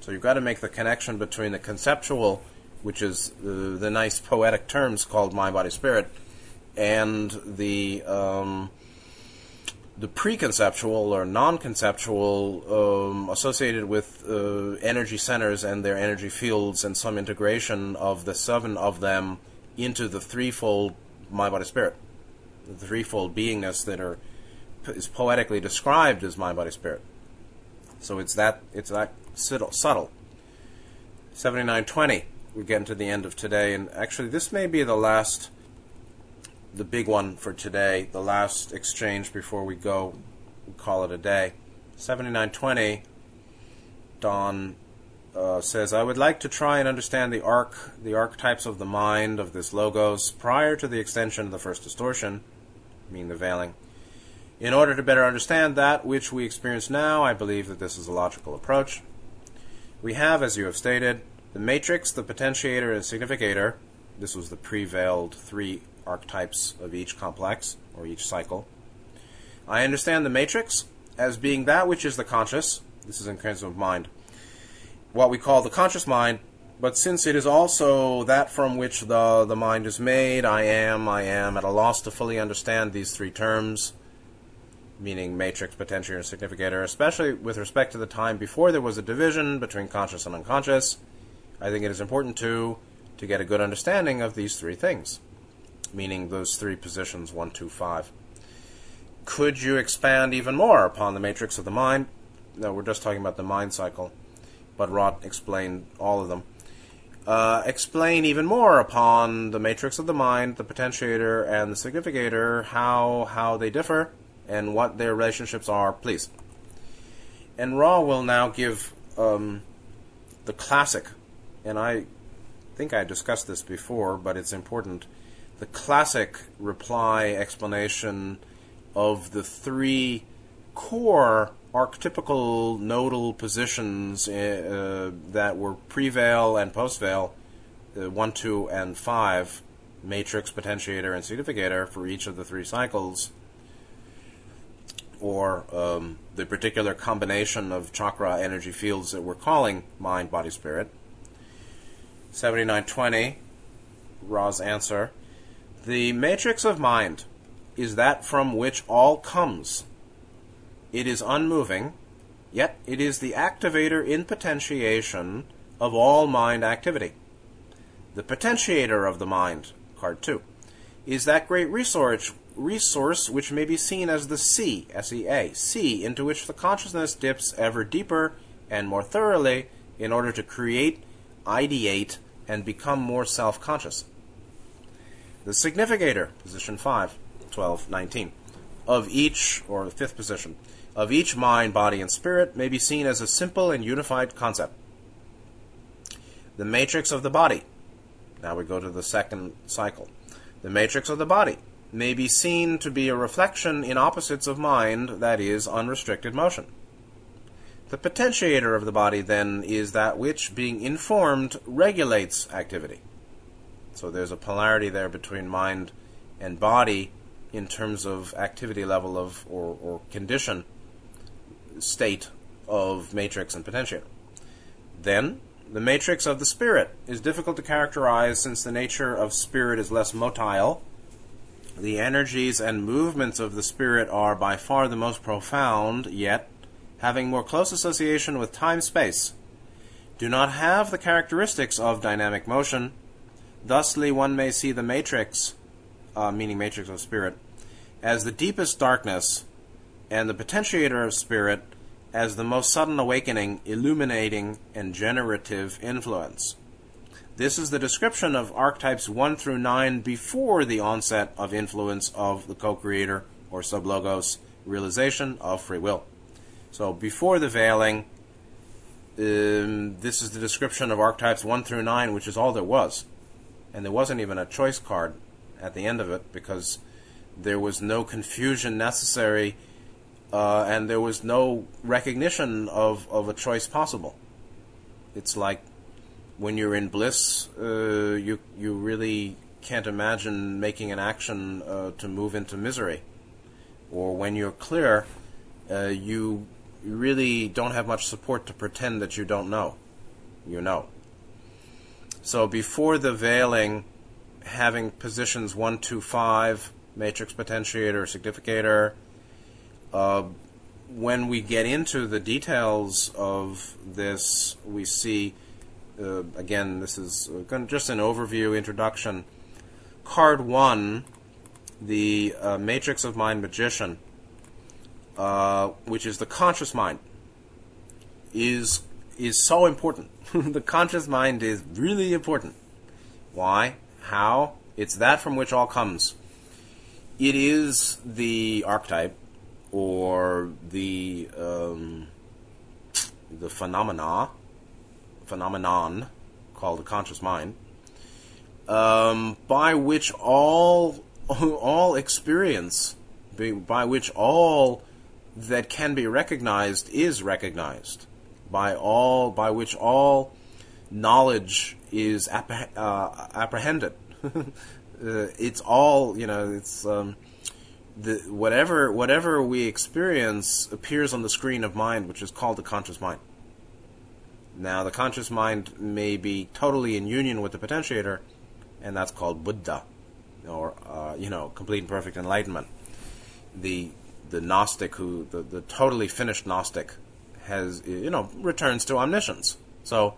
So you've got to make the connection between the conceptual which is the, the nice poetic terms called mind, body, spirit, and the um, the preconceptual or non-conceptual um, associated with uh, energy centers and their energy fields and some integration of the seven of them into the threefold mind, body, spirit, the threefold beingness that are is poetically described as mind, body, spirit. So it's that it's that subtle. Seventy nine twenty we're getting to the end of today, and actually, this may be the last, the big one for today, the last exchange before we go. We call it a day. 7920, Don uh, says, I would like to try and understand the arc, the archetypes of the mind of this logos prior to the extension of the first distortion, meaning the veiling. In order to better understand that which we experience now, I believe that this is a logical approach. We have, as you have stated, the matrix, the potentiator, and significator, this was the pre-veiled three archetypes of each complex, or each cycle. I understand the matrix as being that which is the conscious, this is in terms of mind, what we call the conscious mind, but since it is also that from which the, the mind is made, I am, I am at a loss to fully understand these three terms, meaning matrix, potentiator, and significator, especially with respect to the time before there was a division between conscious and unconscious. I think it is important to to get a good understanding of these three things, meaning those three positions one, two, five. Could you expand even more upon the matrix of the mind? No, we're just talking about the mind cycle, but Ra explained all of them. Uh, explain even more upon the matrix of the mind, the potentiator, and the significator, how how they differ and what their relationships are, please. And Ra will now give um, the classic, and I think I discussed this before, but it's important. The classic reply explanation of the three core archetypical nodal positions uh, that were pre-veil and post-veil, uh, 1, 2, and 5, matrix, potentiator, and significator for each of the three cycles, or um, the particular combination of chakra energy fields that we're calling mind, body, spirit. 7920, Ra's answer. The matrix of mind is that from which all comes. It is unmoving, yet it is the activator in potentiation of all mind activity. The potentiator of the mind, card 2, is that great resource resource which may be seen as the sea, S-E-A, sea into which the consciousness dips ever deeper and more thoroughly in order to create, ideate, and become more self conscious. The significator, position 5, 12, 19, of each, or the fifth position, of each mind, body, and spirit may be seen as a simple and unified concept. The matrix of the body, now we go to the second cycle. The matrix of the body may be seen to be a reflection in opposites of mind, that is, unrestricted motion. The potentiator of the body, then, is that which, being informed, regulates activity. So there's a polarity there between mind and body in terms of activity level of or, or condition state of matrix and potentiator. Then, the matrix of the spirit is difficult to characterize since the nature of spirit is less motile. The energies and movements of the spirit are by far the most profound, yet having more close association with time space, do not have the characteristics of dynamic motion. Thusly, one may see the matrix, uh, meaning matrix of spirit, as the deepest darkness, and the potentiator of spirit as the most sudden awakening, illuminating, and generative influence. This is the description of archetypes 1 through 9 before the onset of influence of the co creator or sublogos realization of free will. So before the veiling, um, this is the description of archetypes 1 through 9, which is all there was. And there wasn't even a choice card at the end of it because there was no confusion necessary uh, and there was no recognition of, of a choice possible. It's like when you're in bliss, uh, you, you really can't imagine making an action uh, to move into misery. Or when you're clear, uh, you you really don't have much support to pretend that you don't know. You know. So before the veiling, having positions 1, 2, 5, matrix potentiator, significator, uh, when we get into the details of this, we see, uh, again, this is uh, just an overview, introduction. Card 1, the uh, Matrix of Mind Magician uh, which is the conscious mind, is is so important. [LAUGHS] the conscious mind is really important. Why? How? It's that from which all comes. It is the archetype or the um, the phenomena phenomenon called the conscious mind um, by which all [LAUGHS] all experience by which all that can be recognized is recognized by all, by which all knowledge is appreh- uh, apprehended. [LAUGHS] uh, it's all, you know, it's um, the whatever whatever we experience appears on the screen of mind, which is called the conscious mind. Now, the conscious mind may be totally in union with the potentiator, and that's called Buddha, or uh, you know, complete and perfect enlightenment. The the Gnostic who the, the totally finished Gnostic has you know returns to omniscience. So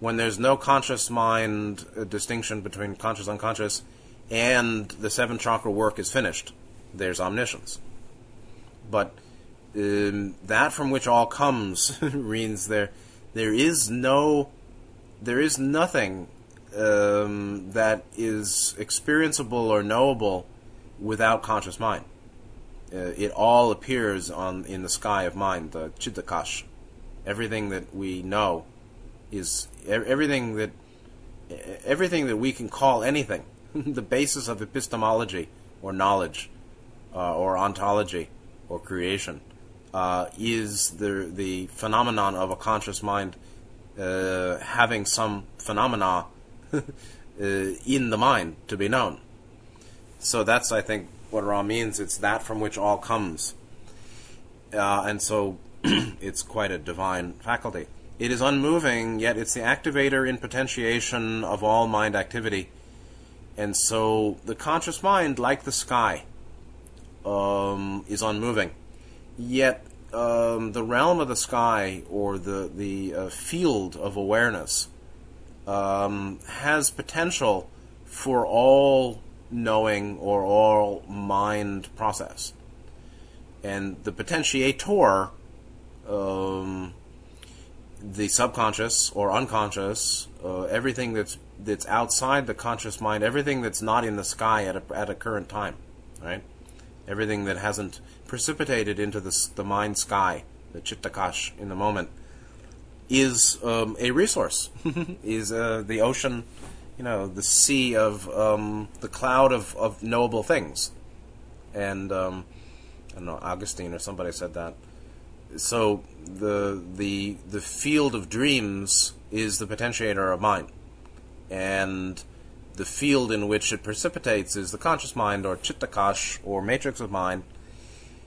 when there's no conscious mind uh, distinction between conscious unconscious and the seven chakra work is finished, there's omniscience. But um, that from which all comes [LAUGHS] means there there is no there is nothing um, that is experienceable or knowable without conscious mind. Uh, it all appears on in the sky of mind, the chittakash. Everything that we know is everything that everything that we can call anything, [LAUGHS] the basis of epistemology or knowledge uh, or ontology or creation uh, is the the phenomenon of a conscious mind uh, having some phenomena [LAUGHS] uh, in the mind to be known. So that's, I think, what Ra means. It's that from which all comes, uh, and so [CLEARS THROAT] it's quite a divine faculty. It is unmoving, yet it's the activator in potentiation of all mind activity. And so the conscious mind, like the sky, um, is unmoving Yet um, the realm of the sky or the the uh, field of awareness um, has potential for all knowing or all mind process, and the potentiator, um, the subconscious or unconscious, uh, everything that's that's outside the conscious mind, everything that's not in the sky at a, at a current time, right? Everything that hasn't precipitated into the, the mind sky, the chittakash in the moment, is um, a resource, [LAUGHS] is uh, the ocean, you know, the sea of um, the cloud of, of knowable things. And um, I don't know, Augustine or somebody said that. So the the the field of dreams is the potentiator of mind, and the field in which it precipitates is the conscious mind or chittakash or matrix of mind,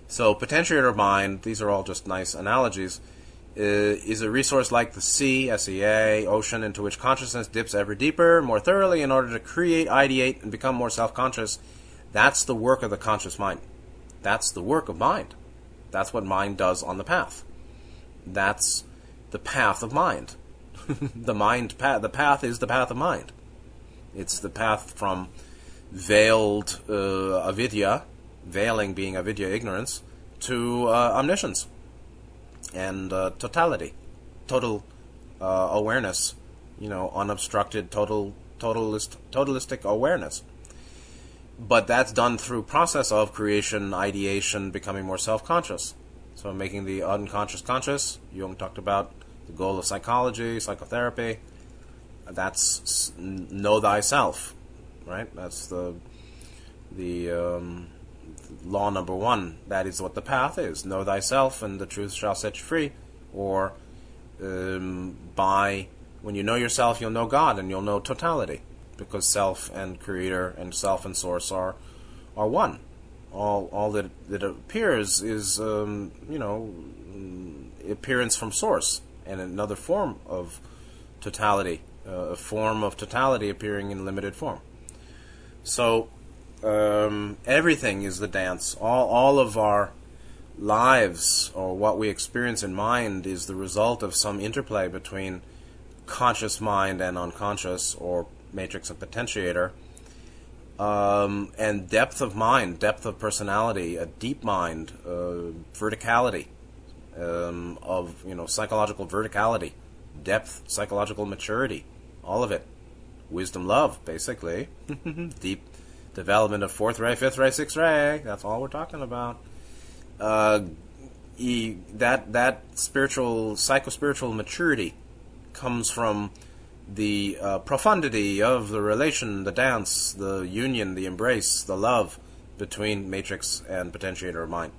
so potentiator of mind, these are all just nice analogies, is a resource like the sea, SEA, ocean, into which consciousness dips ever deeper, more thoroughly, in order to create, ideate, and become more self-conscious. That's the work of the conscious mind. That's the work of mind. That's what mind does on the path. That's the path of mind. [LAUGHS] the mind path. The path is the path of mind. It's the path from veiled uh, avidya, veiling being avidya ignorance, to uh, omniscience and uh, totality, total uh, awareness, you know, unobstructed, total, totalist, totalistic awareness. But that's done through process of creation, ideation, becoming more self-conscious. So making the unconscious conscious. Jung talked about the goal of psychology, psychotherapy. That's know thyself, right? That's the the um, law number one. That is what the path is. Know thyself, and the truth shall set you free. Or um, by when you know yourself, you'll know God, and you'll know totality, because self and creator and self and source are are one. All all that that appears is um, you know appearance from source and another form of totality, uh, a form of totality appearing in limited form. So um, everything is the dance. All, all of our lives or what we experience in mind is the result of some interplay between conscious mind and unconscious or matrix and potentiator. Um, and depth of mind, depth of personality, a deep mind, uh, verticality um, of you know psychological verticality, depth, psychological maturity, all of it, wisdom, love, basically, [LAUGHS] deep development of fourth ray, fifth ray, sixth ray. That's all we're talking about. Uh, he, that that spiritual, psycho spiritual maturity comes from the uh, profundity of the relation, the dance, the union, the embrace, the love between matrix and potentiator of mind.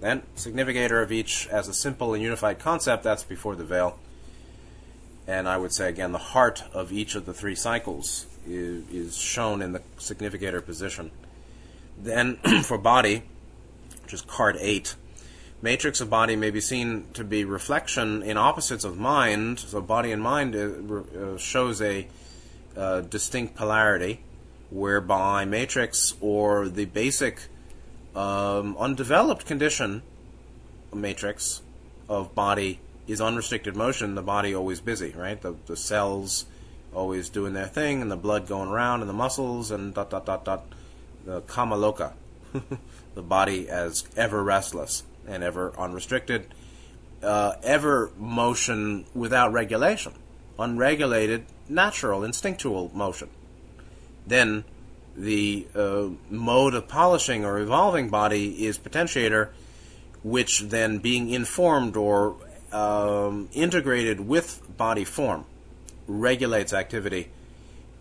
Then, significator of each as a simple and unified concept, that's before the veil. And I would say again, the heart of each of the three cycles is, shown in the significator position. Then [CLEARS THROAT] for body, which is card 8, matrix of body may be seen to be reflection in opposites of mind. So body and mind uh, uh, shows a uh, distinct polarity, whereby matrix or the basic um, undeveloped condition matrix of body is unrestricted motion. The body always busy, right? The the cells always doing their thing, and the blood going around, and the muscles, and dot dot dot dot. The kamaloka, [LAUGHS] the body as ever restless and ever unrestricted, uh, ever motion without regulation, unregulated, natural, instinctual motion. Then the uh, mode of polishing or evolving body is potentiator, which then being informed or um, integrated with body form regulates activity.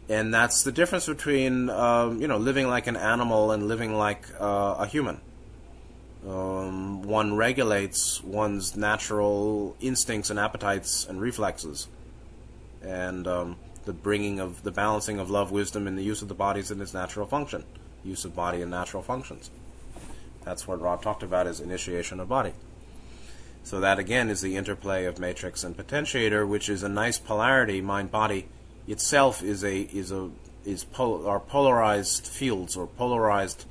And that's the difference between um, you know living like an animal and living like uh, a human. Um, one regulates one's natural instincts and appetites and reflexes, and um, the bringing of the balancing of love, wisdom, and the use of the bodies in its natural function, use of body and natural functions. That's what Rob talked about as initiation of body. So that again is the interplay of matrix and potentiator, which is a nice polarity. Mind body itself is a is a is pol- are polarized fields or polarized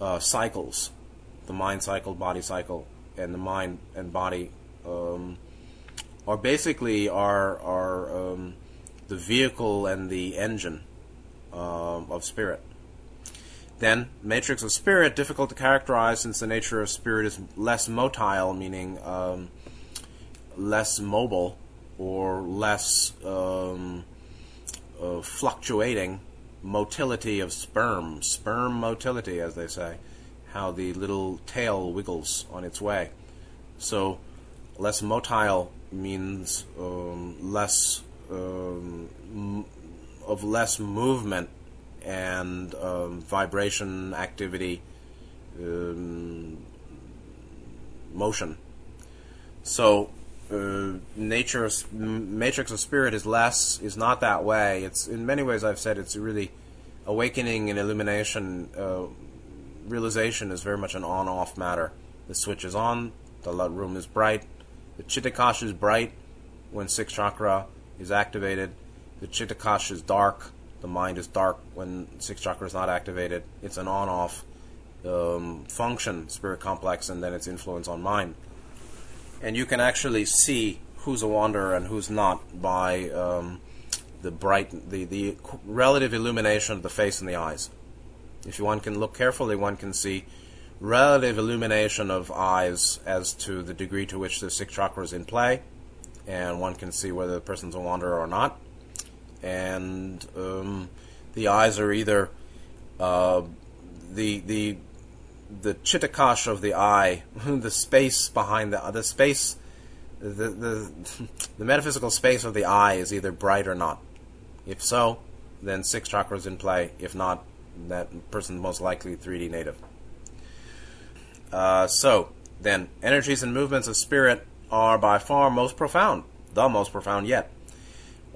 uh, cycles the mind cycle, body cycle, and the mind and body um, are basically are are um, the vehicle and the engine um, of spirit. Then, matrix of spirit, difficult to characterize since the nature of spirit is less motile, meaning um, less mobile or less um, uh, fluctuating motility of sperm, sperm motility, as they say how the little tail wiggles on its way. So, less motile means um, less um, of less movement and um, vibration activity, um, motion. So, uh, nature's matrix of spirit is less is not that way. It's in many ways I've said it's really awakening and illumination. Uh, realization is very much an on-off matter. The switch is on, the room is bright, the chittakash is bright when sixth chakra is activated. The chittakash is dark, the mind is dark when sixth chakra is not activated. It's an on-off um, function, spirit complex, and then its influence on mind. And you can actually see who's a wanderer and who's not by um, the bright, the, the relative illumination of the face and the eyes. If one can look carefully, one can see relative illumination of eyes as to the degree to which the sixth chakra is in play, and one can see whether the person's a wanderer or not. And um, the eyes are either uh, the the the chittakash of the eye, [LAUGHS] the space behind the the space, the, the [LAUGHS] the metaphysical space of the eye is either bright or not. If so, then six chakras in play. If not, that person most likely 3D native. Uh, so, then, energies and movements of spirit are by far most profound, the most profound yet,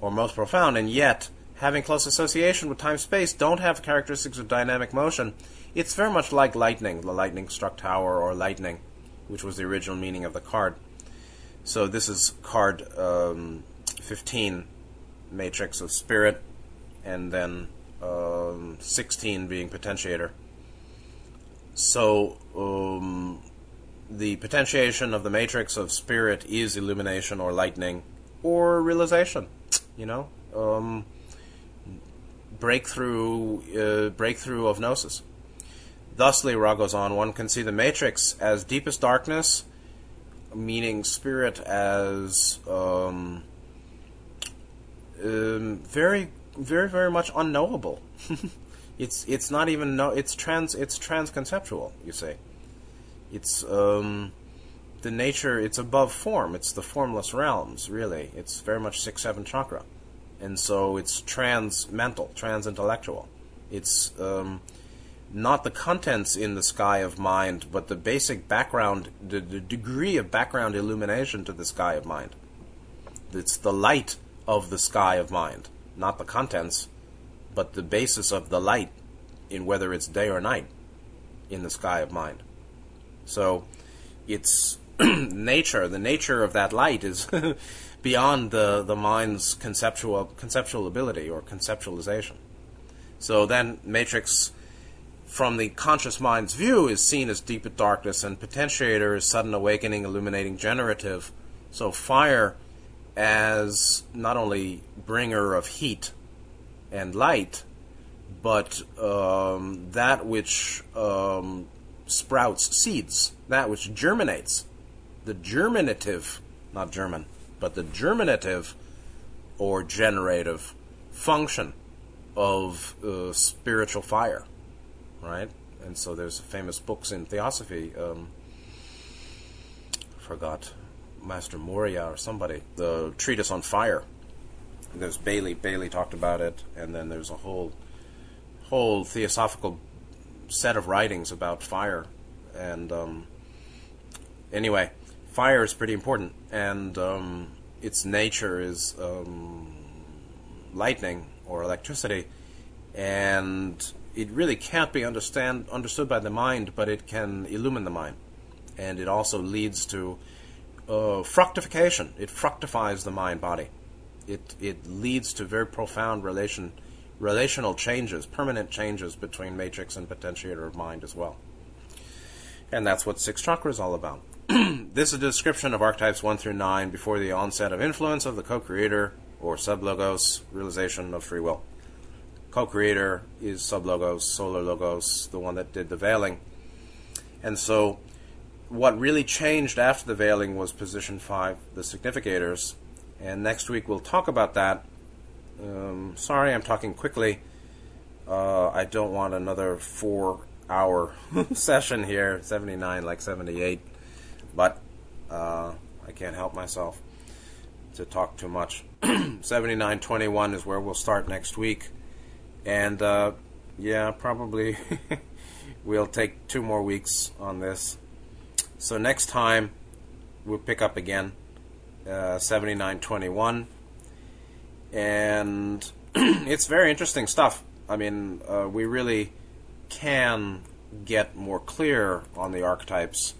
or most profound, and yet, having close association with time space, don't have characteristics of dynamic motion. It's very much like lightning, the lightning struck tower, or lightning, which was the original meaning of the card. So, this is card um, 15, Matrix of Spirit, and then um, 16 being potentiator. So um, the potentiation of the matrix of spirit is illumination or lightning or realization. You know, um, breakthrough, uh, breakthrough of gnosis. Thusly, Ra goes on, one can see the matrix as deepest darkness, meaning spirit as um, um, very very very much unknowable. [LAUGHS] it's it's not even no it's trans it's transconceptual. You say, it's um, the nature. It's above form. It's the formless realms. Really, it's very much six seven chakra, and so it's trans mental, trans intellectual. It's um, not the contents in the sky of mind, but the basic background, the, the degree of background illumination to the sky of mind. It's the light of the sky of mind not the contents, but the basis of the light in whether it's day or night in the sky of mind. So its [CLEARS THROAT] nature, the nature of that light is [LAUGHS] beyond the, the mind's conceptual conceptual ability or conceptualization. So then matrix from the conscious mind's view is seen as deep darkness and potentiator is sudden awakening, illuminating, generative. So fire as not only bringer of heat and light, but um, that which um, sprouts seeds, that which germinates, the germinative, not German, but the germinative or generative function of uh, spiritual fire, right? And so there's famous books in theosophy. Um, forgot Master Morya or somebody, the treatise on fire. There's Bailey. Bailey talked about it, and then there's a whole whole theosophical set of writings about fire. And um, anyway, fire is pretty important, and um, its nature is um, lightning or electricity, and it really can't be understand understood by the mind, but it can illumine the mind, and it also leads to uh, fructification. It fructifies the mind body. It it leads to very profound relation relational changes, permanent changes between matrix and potentiator of mind as well. And that's what six chakra is all about. [CLEARS THROAT] this is a description of archetypes 1 through 9 before the onset of influence of the co creator or sublogos realization of free will. Co creator is sublogos, solar logos, the one that did the veiling. And so, what really changed after the veiling was position 5, the significators. And next week we'll talk about that um, sorry, I'm talking quickly. Uh, I don't want another four hour [LAUGHS] session here, 79 like 78, but uh, I can't help myself to talk too much. [CLEARS THROAT] 7921 is where we'll start next week. And uh, yeah, probably [LAUGHS] we'll take two more weeks on this. So next time we'll pick up again uh, 7921 and [CLEARS THROAT] it's very interesting stuff. I mean, uh, we really can get more clear on the archetypes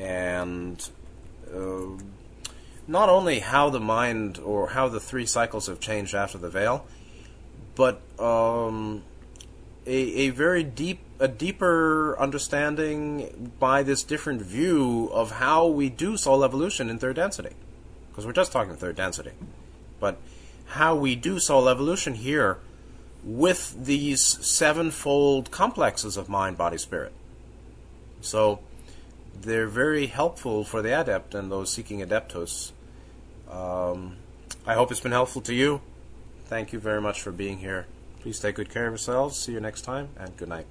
and uh, not only how the mind or how the three cycles have changed after the veil, but um, a, a very deep, a deeper understanding by this different view of how we do soul evolution in third density. Because we're just talking third density, but how we do soul evolution here with these sevenfold complexes of mind, body, spirit. So they're very helpful for the adept and those seeking adeptos. Um, I hope it's been helpful to you. Thank you very much for being here. Please take good care of yourselves. See you next time, and good night.